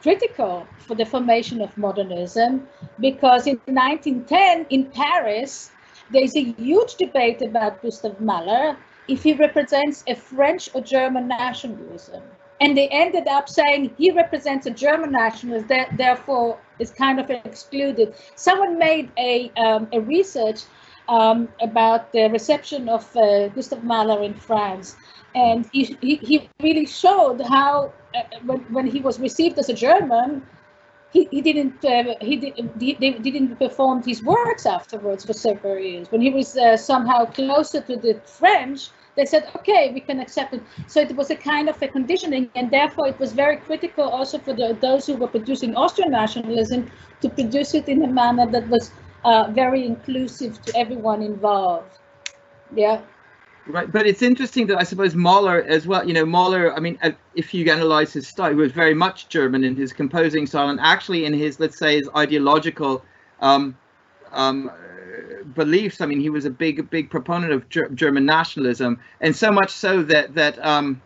critical for the formation of modernism. Because in 1910 in Paris there's a huge debate about Gustav Mahler if he represents a French or German nationalism and they ended up saying he represents a German nationalist, that therefore is kind of excluded. Someone made a, um, a research um, about the reception of uh, Gustav Mahler in France, and he, he, he really showed how uh, when, when he was received as a German, he, he didn't uh, he, did, he, they didn't perform his works afterwards for several years. When he was uh, somehow closer to the French, they said, okay, we can accept it. So it was a kind of a conditioning, and therefore it was very critical also for the, those who were producing Austrian nationalism to produce it in a manner that was uh, very inclusive to everyone involved. Yeah. Right, but it's interesting that I suppose Mahler as well. You know, Mahler. I mean, uh, if you analyze his style, he was very much German in his composing style, and actually in his, let's say, his ideological um, um, beliefs. I mean, he was a big, big proponent of Ger German nationalism, and so much so that that um,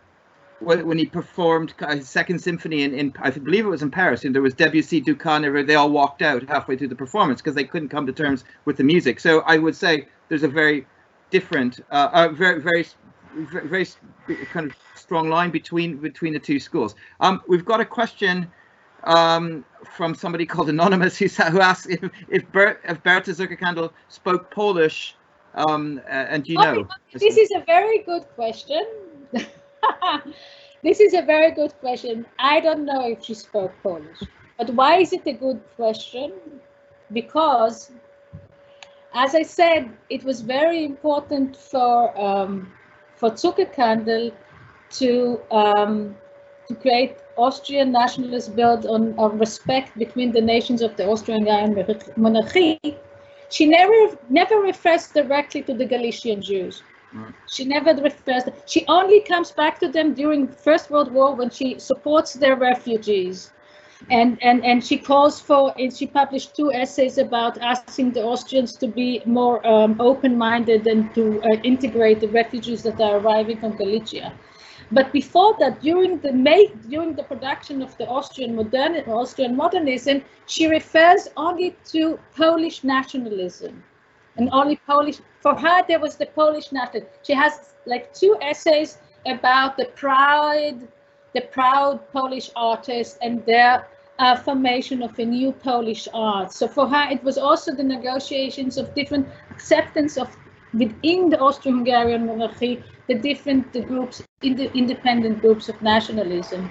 when he performed his second symphony in, in I believe it was in Paris, and there was Debussy, Dukas, they all walked out halfway through the performance because they couldn't come to terms with the music. So I would say there's a very different, uh, very, very, very, very kind of strong line between between the two schools. Um, we've got a question um, from somebody called Anonymous who, who asked if if, Bert, if Berta Zuckerkandl spoke Polish, um, and you know? This is a very good question. this is a very good question. I don't know if she spoke Polish, but why is it a good question? Because, as I said, it was very important for um, for Zuckerkandl to um, to create Austrian nationalists built on, on respect between the nations of the Austrian monarchy, she never never refers directly to the Galician Jews. Mm. She never refers. She only comes back to them during First World War when she supports their refugees. and and and she calls for and she published two essays about asking the austrians to be more um, open-minded and to uh, integrate the refugees that are arriving from galicia but before that during the make during the production of the austrian modern austrian modernism she refers only to polish nationalism and only polish for her there was the polish national she has like two essays about the proud the proud Polish artists and their uh, formation of a new Polish art. So for her, it was also the negotiations of different acceptance of within the Austro-Hungarian monarchy, the different the groups, in the independent groups of nationalism.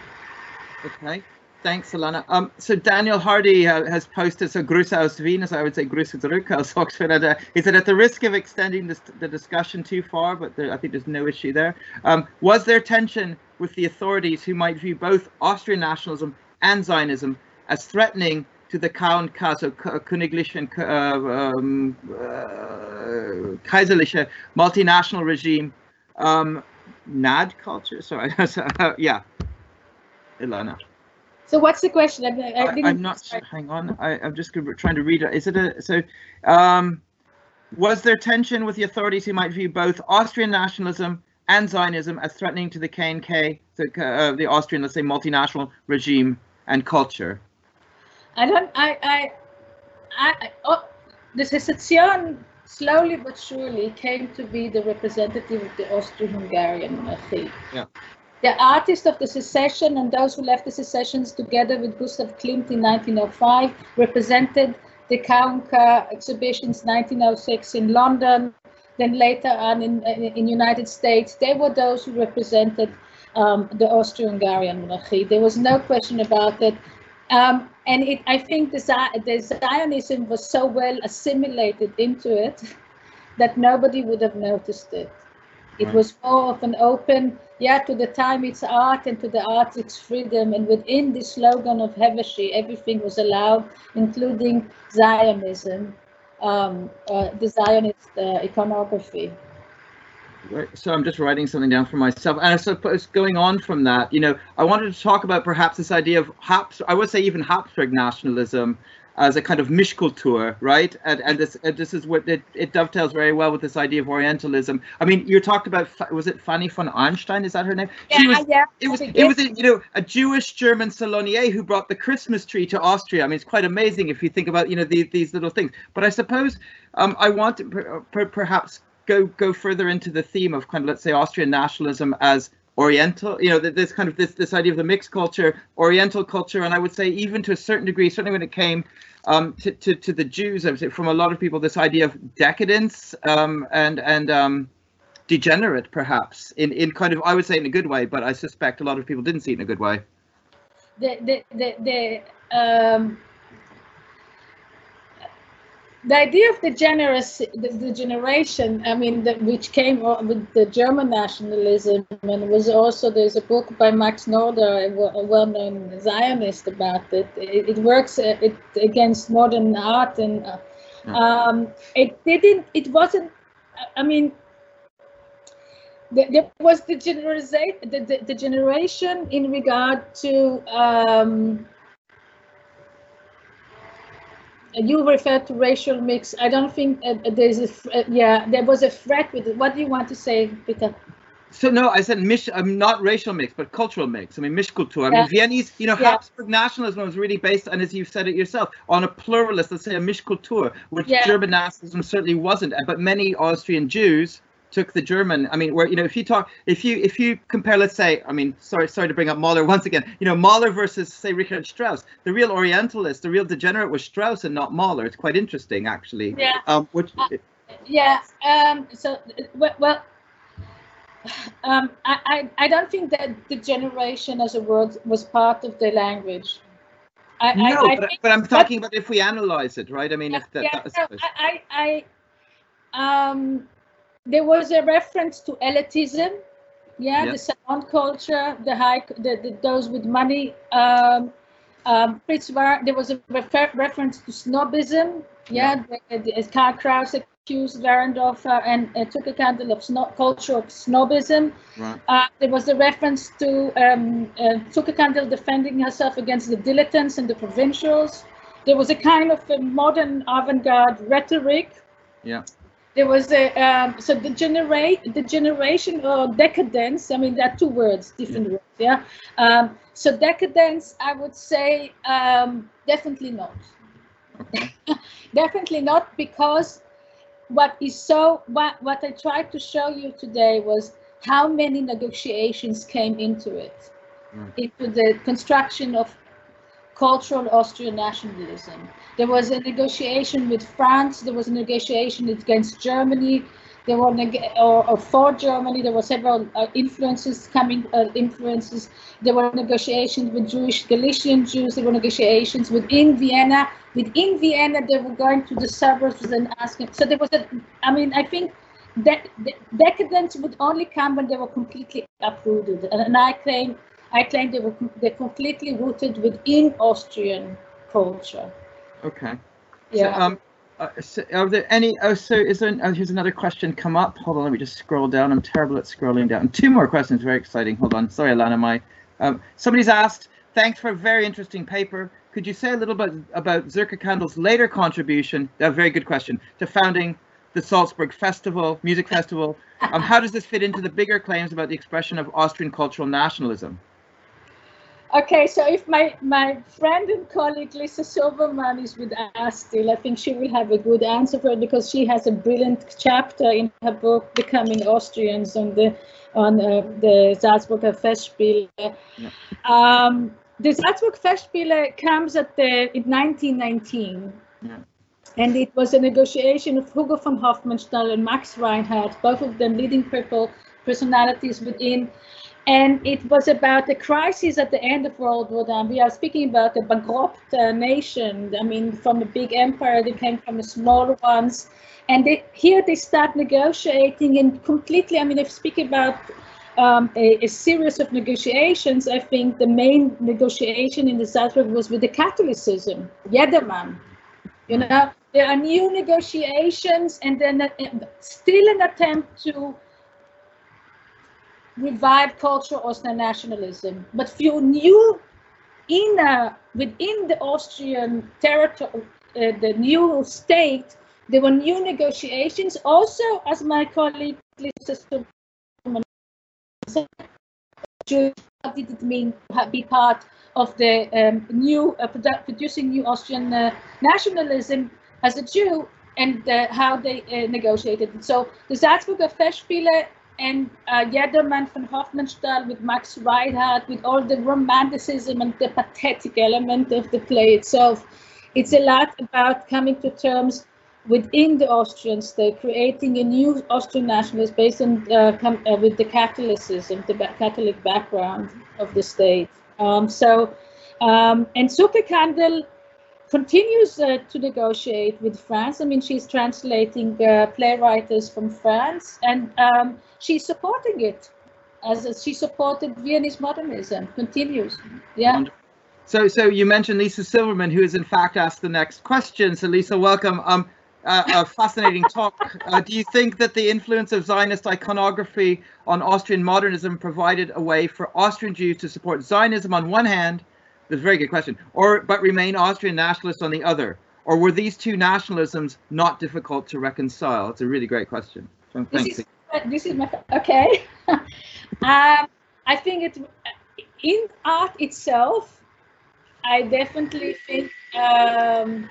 Okay, thanks, Elana. Um, so Daniel Hardy uh, has posted, so Grüße aus Wien, as I would say, Grüße aus Oxford. And, uh, he said, at the risk of extending this, the discussion too far, but there, I think there's no issue there. Um, was there tension with the authorities who might view both Austrian nationalism and Zionism as threatening to the Count Königlichen uh, um, uh, Kaiserliche multinational regime, um, NAD culture? Sorry, yeah, Elana. So what's the question? I, I am not. Hang on. I, am just trying to read it. Is it a so? Um, was there tension with the authorities who might view both Austrian nationalism and Zionism as threatening to the KNK, the, uh, the Austrian, let's say, multinational regime and culture? I don't. I. I. I. Oh, the secession slowly but surely came to be the representative of the Austro-Hungarian monarchy. Yeah. The artists of the secession and those who left the secessions together with Gustav Klimt in 1905 represented the Kaunka exhibitions 1906 in London, then later on in in United States. They were those who represented um, the Austro-Hungarian monarchy. There was no question about it. Um, and it, I think the, the Zionism was so well assimilated into it that nobody would have noticed it. It right. was more of an open, yeah, to the time it's art and to the art it's freedom. And within the slogan of Hevesi, everything was allowed, including Zionism, um, uh, the Zionist uh, iconography. Right. So I'm just writing something down for myself. And I suppose going on from that, you know, I wanted to talk about perhaps this idea of Habs, I would say even Habsburg nationalism as a kind of Mischkultur, right? And, and this and this is what it, it dovetails very well with this idea of Orientalism. I mean, you talked about was it Fanny von Arnstein? Is that her name? Yeah, she was, yeah. It was it was you know a Jewish German salonier who brought the Christmas tree to Austria. I mean, it's quite amazing if you think about you know these these little things. But I suppose um, I want to per, per, perhaps go go further into the theme of kind of let's say Austrian nationalism as Oriental, you know, this kind of this this idea of the mixed culture, Oriental culture, and I would say even to a certain degree, certainly when it came um, to, to to the Jews, I would say from a lot of people, this idea of decadence um, and and um, degenerate, perhaps in in kind of I would say in a good way, but I suspect a lot of people didn't see it in a good way. The the the, the um the idea of the generous the, the generation i mean the, which came with the german nationalism and was also there's a book by max nordau a well-known zionist about it. It, it works uh, it, against modern art and uh, um, it didn't it wasn't i mean there was the generation the, the, the generation in regard to um, you referred to racial mix. I don't think uh, there's a, uh, yeah, there was a threat with it. What do you want to say, Peter? So no, I said mish. I'm um, not racial mix, but cultural mix. I mean Mischkultur. I mean yeah. Viennese, you know, yeah. Habsburg nationalism was really based, and as you said it yourself, on a pluralist. Let's say a Mischkultur, which yeah. German nationalism certainly wasn't. But many Austrian Jews took the German. I mean, where you know, if you talk, if you if you compare, let's say, I mean, sorry, sorry to bring up Mahler once again. You know, Mahler versus say Richard Strauss. The real Orientalist, the real degenerate was Strauss and not Mahler. It's quite interesting, actually. Yeah. Um, which. Uh, yeah. Um. So well. Um, I, I, I don't think that the generation as a word was part of the language. I, no, I, but, but, I'm talking about if we analyze it, right? I mean, yeah, if that, yeah, no, I, I, I, um, there was a reference to elitism yeah the sound culture the high the, the those with money um um there was a refer, reference to snobism yeah, yeah. the, the Karl Kraus accused Waerndorfer and uh, Zuckerkandl of snob, culture of snobism. Right. Uh, there was a reference to um, uh, Zuckerkandl defending herself against the dilettantes and the provincials. There was a kind of a modern avant-garde rhetoric. Yeah. There was a um, so the generate the generation or decadence. I mean, there are two words, different yeah. words. Yeah. Um, so decadence, I would say, um, definitely not. Okay. definitely not because what is so what what I tried to show you today was how many negotiations came into it, mm. into the construction of cultural Austrian nationalism. There was a negotiation with France. There was a negotiation against Germany. There were or, or, for Germany. There were several uh, influences coming uh, influences. There were negotiations with Jewish Galician Jews. There were negotiations within Vienna. Within Vienna, they were going to the suburbs and asking. So there was a. I mean, I think that decadence would only come when they were completely uprooted. And, and I claim, I claim they were they're completely rooted within Austrian culture. Okay. Yeah. So, um, uh, so are there any? Oh, so is there? Oh, here's another question come up. Hold on, let me just scroll down. I'm terrible at scrolling down. Two more questions, very exciting. Hold on. Sorry, Elana. My um, somebody's asked. Thanks for a very interesting paper. Could you say a little bit about Zuckerkandl's later contribution? A very good question to founding the Salzburg Festival, Music Festival. Um, how does this fit into the bigger claims about the expression of Austrian cultural nationalism? Okay, so if my, my friend and colleague Lisa Silverman is with us still, I think she will have a good answer for it because she has a brilliant chapter in her book Becoming Austrians on the on uh, the Salzburger Festspiele. Yeah. Um, the Salzburg Festspiele comes at the in 1919. Yeah. And it was a negotiation of Hugo von Hofmannsthal and Max Reinhardt, both of them leading people, personalities within and it was about the crisis at the end of World War I. We are speaking about a bankrupt uh, nation. I mean, from a big empire, they came from the smaller ones. And they, here they start negotiating and completely, I mean, if speak about um, a, a, series of negotiations, I think the main negotiation in the Salzburg was with the Catholicism, Jedermann. You know, there are new negotiations and then uh, still an attempt to revive cultural Austrian nationalism. But few new in uh, within the Austrian territory, uh, the new state, there were new negotiations. Also, as my colleague Lisa said, did it mean to be part of the um, new uh, producing new Austrian uh, nationalism as a Jew and uh, how they uh, negotiated. So the Salzburger Festspiele and uh, Jedermann von Hofmannsthal with Max Reinhardt, with all the romanticism and the pathetic element of the play itself. It's a lot about coming to terms within the Austrian state, creating a new Austrian nationalism based on uh, uh, with the Catholicism, the Catholic background of the state. Um, so, um, and Zuckerkandl continues uh, to negotiate with France. I mean, she's translating uh, playwrights from France, and um, she's supporting it as she supported Viennese modernism. Continues, yeah. So, so you mentioned Lisa Silverman, who has in fact asked the next question. So, Lisa, welcome. Um, uh, a fascinating talk. Uh, do you think that the influence of Zionist iconography on Austrian modernism provided a way for Austrian Jews to support Zionism on one hand? That's a very good question. Or but remain Austrian nationalists on the other? Or were these two nationalisms not difficult to reconcile? It's a really great question. So. This is, this is my okay. um, I think it in art itself. I definitely think um,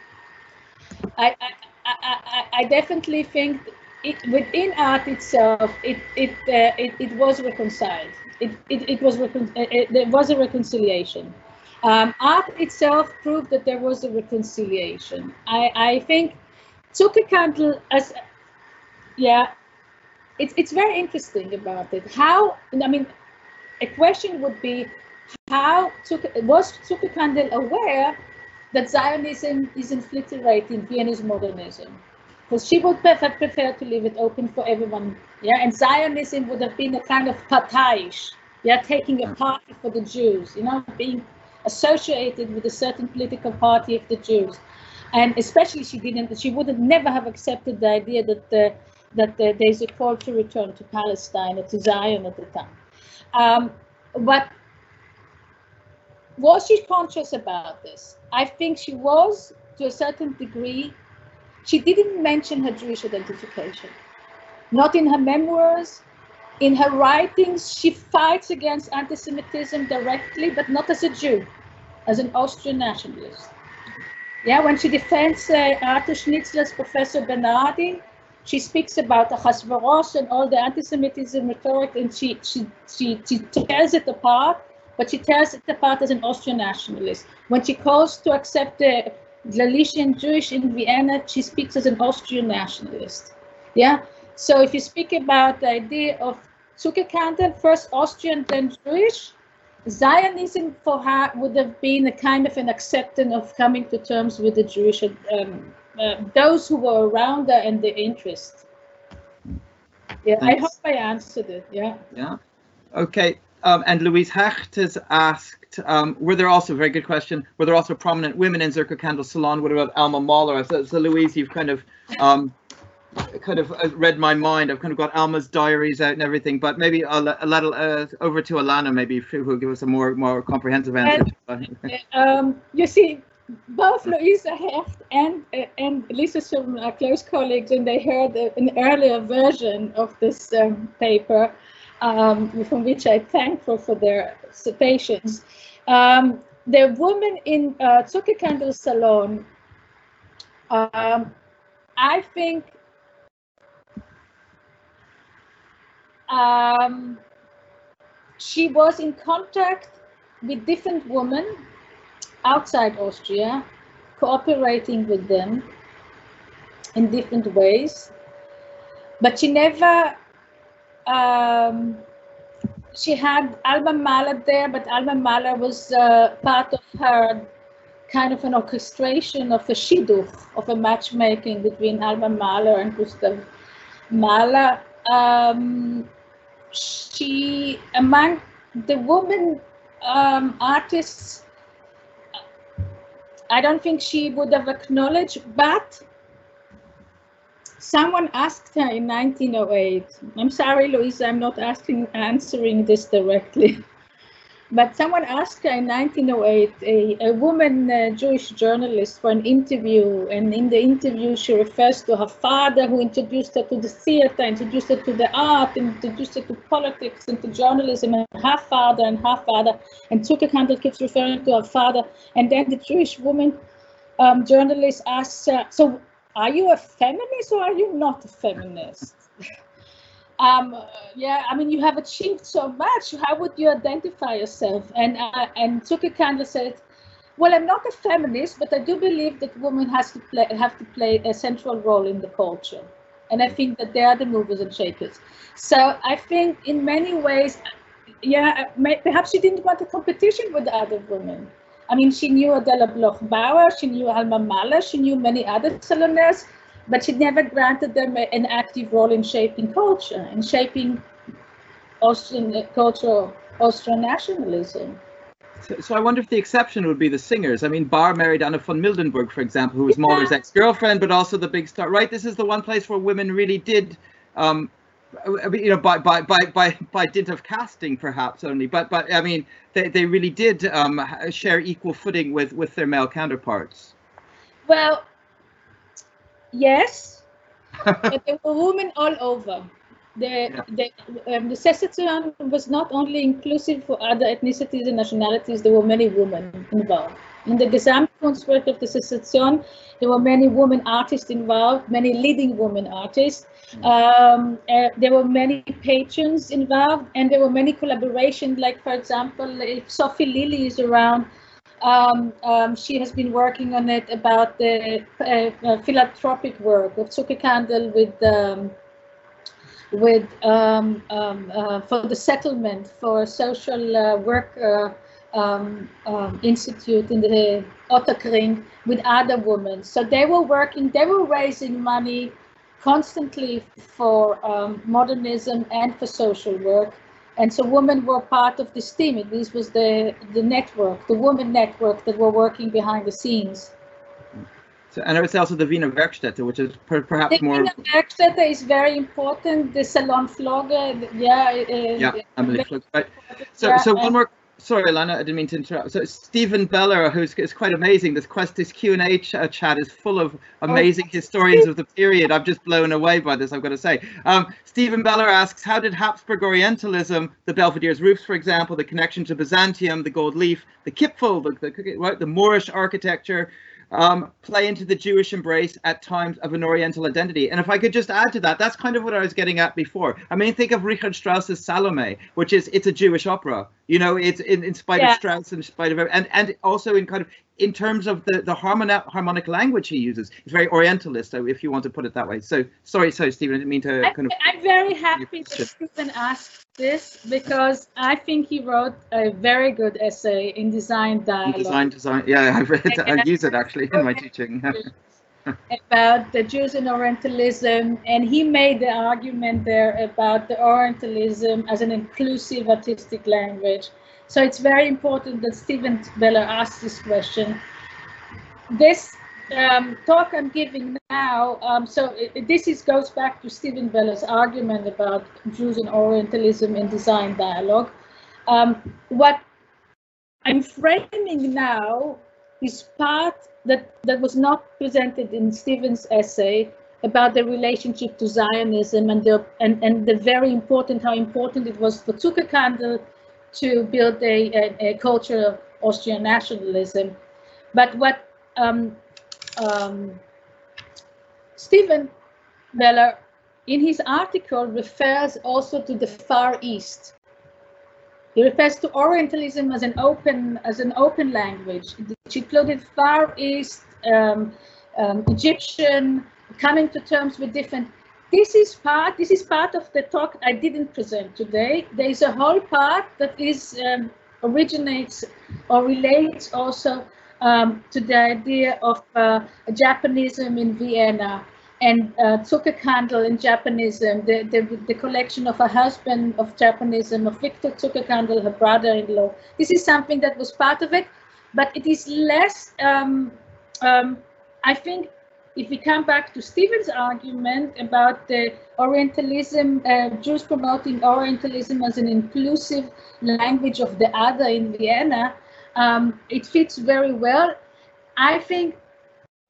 I, I, I, I definitely think it, within art itself, it it uh, it, it was reconciled. It it, it was recon- it, there was a reconciliation. Um, art itself proved that there was a reconciliation. I I think Zuckerkandl as yeah it's it's very interesting about it. How I mean, a question would be, how took was Zuckerkandl aware that Zionism is infiltrating Viennese modernism? Because she would prefer, prefer to leave it open for everyone. Yeah, and Zionism would have been a kind of parteiish. Yeah, taking a party for the Jews. You know, being associated with a certain political party of the Jews. and especially she didn't, she would never have accepted the idea that the, that the, there's a call to return to Palestine or to Zion at the time. Um, but was she conscious about this? I think she was to a certain degree. She didn't mention her Jewish identification, not in her memoirs, in her writings. She fights against anti-Semitism directly, but not as a Jew, as an Austrian nationalist. Yeah, when she defends uh, Arthur Schnitzler's Professor Bernhardi, she speaks about the Achashverosh and all the anti-Semitism rhetoric, and she, she, she, she tears it apart but she tears it apart as an Austrian nationalist. When she calls to accept the Galician Jewish in Vienna, she speaks as an Austrian nationalist. Yeah. So if you speak about the idea of Zuckerkandl, first Austrian, then Jewish, Zionism for her would have been a kind of an acceptance of coming to terms with the Jewish, um, uh, those who were around her and the interest. Yeah, Thanks. I hope I answered it. Yeah. Yeah. Okay. Um, and Louise Hecht has asked, um, were there also, very good question, were there also prominent women in Zuckerkandl's salon? What about Alma Mahler? So, so Louise, you've kind of um, kind of uh, read my mind. I've kind of got Alma's diaries out and everything, but maybe I'll let uh, over to Elana, maybe who will give us a more more comprehensive answer. And, um, you see, both Louisa Hecht and uh, and Lisa some uh, close colleagues, and they heard an earlier version of this um, paper um, from which I thank for, their patience. Um, the woman in uh, Zuckerkandl Salon, um, I think um, she was in contact with different women outside Austria, cooperating with them in different ways. But she never um, she had Alma Mahler there, but Alma Mahler was uh, part of her kind of an orchestration of a shidduch, of a matchmaking between Alma Mahler and Gustav Mahler. Um, she, among the women um, artists, I don't think she would have acknowledged, but Someone asked her in 1908. I'm sorry, Louisa, I'm not asking answering this directly. But someone asked her in 1908, a, a woman Jewish journalist, for an interview. And in the interview, she refers to her father, who introduced her to the theater, introduced her to the art, introduced her to politics and to journalism, and her father and her father. And Zuckerkandl keeps referring to her father. And then the Jewish woman um, journalist asks her, so are you a feminist or are you not a feminist? um, yeah, I mean, you have achieved so much. How would you identify yourself? And uh, and Zuckerkandl said, well, I'm not a feminist, but I do believe that women has to play have to play a central role in the culture. And I think that they are the movers and shakers. So I think in many ways, yeah, perhaps she didn't want a competition with other women. I mean, she knew Adela Bloch Bauer, she knew Alma Mahler, she knew many other Saloners, but she never granted them an active role in shaping culture and shaping Austrian culture, Austrian nationalism. So, so, I wonder if the exception would be the singers. I mean, Bahr married Anna von Mildenburg, for example, who was yeah. Mahler's ex-girlfriend, but also the big star. Right, this is the one place where women really did um, you know, by by by by by dint of casting, perhaps only. But but I mean, they they really did um, share equal footing with with their male counterparts. Well, yes, but there were women all over. The yeah. the um, the Secession was not only inclusive for other ethnicities and nationalities. There were many women involved. In the Gesamtkunstwerk of the Secession, there were many women artists involved, many leading women artists. Um, uh, there were many patrons involved, and there were many collaborations. Like, for example, if Sophie Lillie is around, um, um, she has been working on it about the uh, uh, philanthropic work of Zuckerkandl with um, with um, um, uh, for the settlement for social uh, work uh, um, institute in the Ottakring with other women. So they were working, they were raising money constantly for modernism and for social work. And so women were part of this team. This was the, the network, the women network that were working behind the scenes. So, and it's also the Wiener Werkstätte, which is per, perhaps the more. Wiener Werkstätte is very important. The Salon Flöge, yeah. Uh, yeah, Emily. Right. So, yeah, so one more. Sorry, Lana, I didn't mean to interrupt. So Steven Beller, who's is quite amazing. This quest, this Q and A ch uh, chat is full of amazing oh. historians of the period. I'm just blown away by this. I've got to say. Um, Steven Beller asks, how did Habsburg Orientalism, the Belvedere's roofs, for example, the connection to Byzantium, the gold leaf, the Kipfel, the, the, right, the Moorish architecture, um, play into the Jewish embrace at times of an Oriental identity. And if I could just add to that, that's kind of what I was getting at before. I mean, think of Richard Strauss's Salome, which is it's a Jewish opera. You know, it's in, in spite yeah. of Strauss, in spite of and and also in kind of in terms of the the harmonic harmonic language he uses. It's very Orientalist, so if you want to put it that way. So sorry, sorry, Steven, I didn't mean to kind of. I'm very happy that Steven asked this because I think he wrote a very good essay in design dialogue. In design, design. Yeah, I've read. I use it actually in my teaching. about the Jews and Orientalism, and he made the argument there about the Orientalism as an inclusive artistic language. So it's very important that Steven Beller asked this question. This um, talk I'm giving now, um, so it, this is goes back to Steven Beller's argument about Jews and Orientalism in design dialogue. Um, what I'm framing now is part that, that was not presented in Steven's essay about the relationship to Zionism and the and, and the very important how important it was for Zuckerkandl to build a, a, a culture of Austrian nationalism. But what um, um, Steven Beller in his article refers also to the Far East. He refers to Orientalism as an open as an open language. It included Far East, um, um, Egyptian, coming to terms with different. This is part. This is part of the talk I didn't present today. There is a whole part that is um, originates or relates also um, to the idea of uh, Japanism in Vienna and uh, Zuckerkandl in Japanism, the, the, the, collection of a husband of Japanism, of Victor Zuckerkandl, her brother-in-law. This is something that was part of it, but it is less, um, um, I think, if we come back to Steven's argument about the Orientalism, uh, Jews promoting Orientalism as an inclusive language of the other in Vienna, um, it fits very well. I think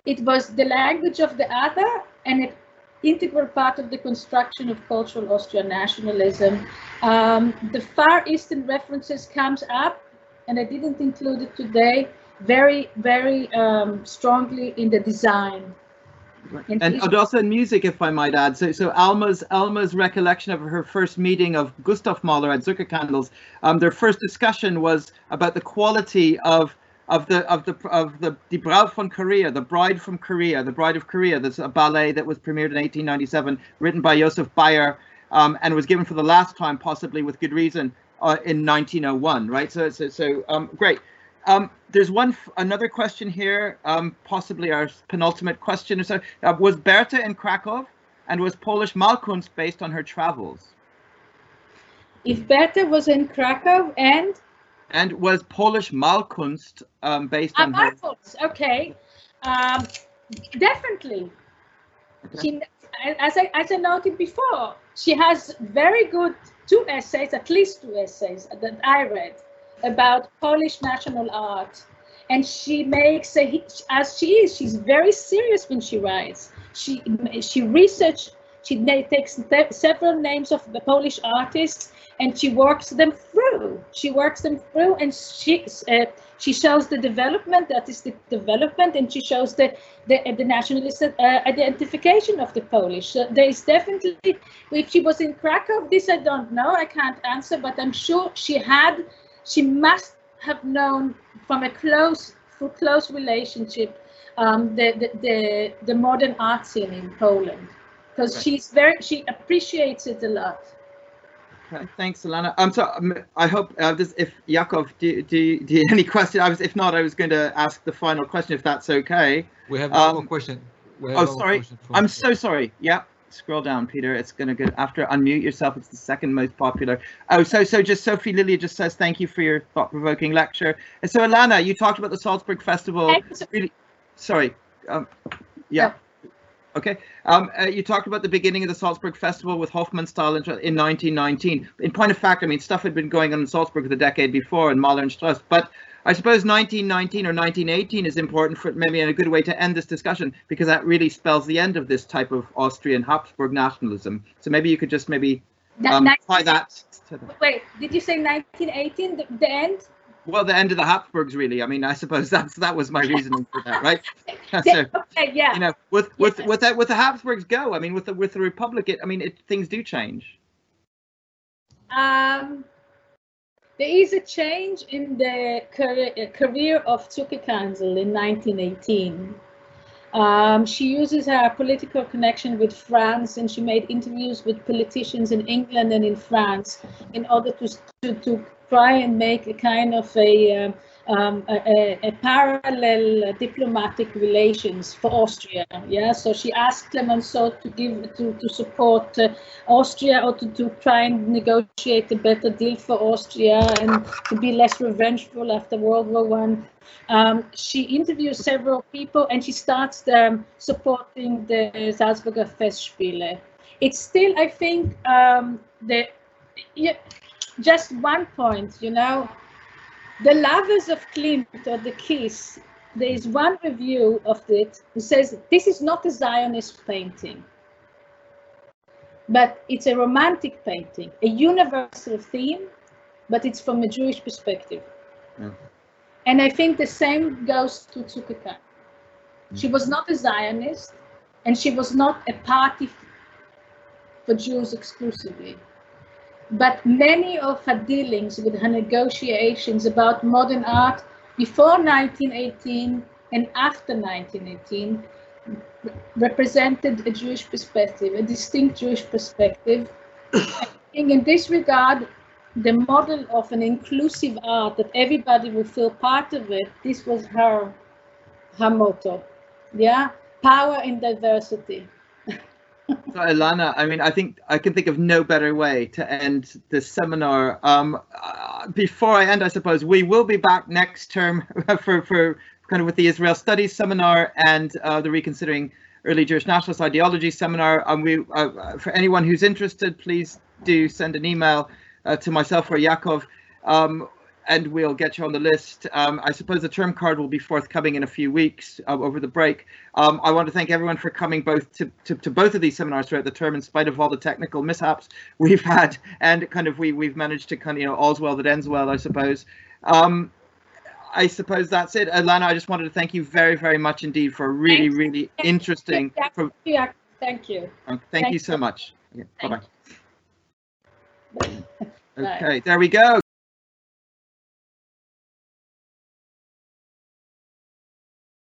it was the language of the other and an integral part of the construction of cultural Austrian nationalism. Um, the Far Eastern references comes up, and I didn't include it today, very, very um, strongly in the design. And, and also in music, if I might add. So, so Alma's Alma's recollection of her first meeting of Gustav Mahler at Zuckerkandl's, um, their first discussion was about the quality of of the of the of the Die Braut von Korea, the Bride from Korea, the Bride of Korea. That's a ballet that was premiered in 1897, written by Josef Bayer, um, and was given for the last time, possibly with good reason, uh, in 1901. Right. So so so um, great. Um, there's one another question here, um, possibly our penultimate question. So uh, was Berta in Krakow, and was Polish Malkunst based on her travels? If Berta was in Krakow and and was Polish Malkunst um, based on uh, Malkunst, okay. Um, definitely. Okay. She, as I, as I noted before, she has very good two essays, at least two essays that I read about Polish national art. And she makes a, as she is, she's very serious when she writes. She, she researched, she takes several names of the Polish artists and she works them through. She works them through, and she uh, she shows the development, that is the development, and she shows the the, the nationalist uh, identification of the Polish. So there is definitely, if she was in Krakow, this I don't know, I can't answer, but I'm sure she had, she must have known from a close, for close relationship, um, the, the the the modern art scene in Poland, because she's very, she appreciates it a lot. Okay, thanks, Elana. Um, so um, I hope uh, this, if Yakov, do, do, do you any question? I was, if not, I was going to ask the final question, if that's okay. We have um, one question. oh, sorry. I'm so sorry. Yeah, scroll down, Peter. It's going to go after unmute yourself. It's the second most popular. Oh, so so just Sophie Lillie just says thank you for your thought-provoking lecture. And so Elana, you talked about the Salzburg Festival. Really, sorry. Um, yeah. Okay. Um, uh, you talked about the beginning of the Salzburg Festival with Hofmannsthal in 1919. In point of fact, I mean, stuff had been going on in Salzburg the decade before in Mahler and Strauss, but I suppose 1919 or 1918 is important for maybe in a good way to end this discussion because that really spells the end of this type of Austrian Habsburg nationalism. So maybe you could just maybe um, apply that. Wait, did you say 1918, the, the end? Well, the end of the Habsburgs, really. I mean, I suppose that's that was my reasoning for that, right? so, okay, yeah. You know, with with yes. with that with the Habsburgs go. I mean, with the with the Republic, it, I mean, it, things do change. Um, there is a change in the career of Zuckerkandl in 1918. Um, she uses her political connection with France and she made interviews with politicians in England and in France in order to, to, to try and make a kind of a um, um, a, a, parallel diplomatic relations for Austria. Yeah, so she asked Clemenceau to give to to support uh, Austria or to, to try and negotiate a better deal for Austria and to be less revengeful after World War One. Um, she interviews several people and she starts um, supporting the Salzburger Festspiele. It's still, I think, um, the yeah, just one point, you know, the Lovers of Klimt or the Kiss, there is one review of it who says this is not a Zionist painting, but it's a romantic painting, a universal theme, but it's from a Jewish perspective. Yeah. And I think the same goes to Zuckerkan. Hmm. She was not a Zionist, and she was not a party for Jews exclusively. But many of her dealings with her negotiations about modern art before 1918 and after 1918 represented a Jewish perspective, a distinct Jewish perspective. in this regard, the model of an inclusive art that everybody will feel part of it, this was her her motto. Yeah, power in diversity so Elana, I mean, I think I can think of no better way to end this seminar. Um, uh, before I end, I suppose we will be back next term for, for kind of with the Israel Studies seminar and uh, the Reconsidering Early Jewish Nationalist Ideology seminar. Um, we, uh, for anyone who's interested, please do send an email uh, to myself or Yaakov. Um, and we'll get you on the list. Um, I suppose the term card will be forthcoming in a few weeks uh, over the break. Um, I want to thank everyone for coming both to, to, to, both of these seminars throughout the term, in spite of all the technical mishaps we've had, and kind of we we've managed to kind of you know all's well that ends well, I suppose. Um, I suppose that's it, Elana. I just wanted to thank you very very much indeed for a really Thanks. really interesting. For, yeah, thank you. Thank, thank you so much. Bye bye. Okay, there we go.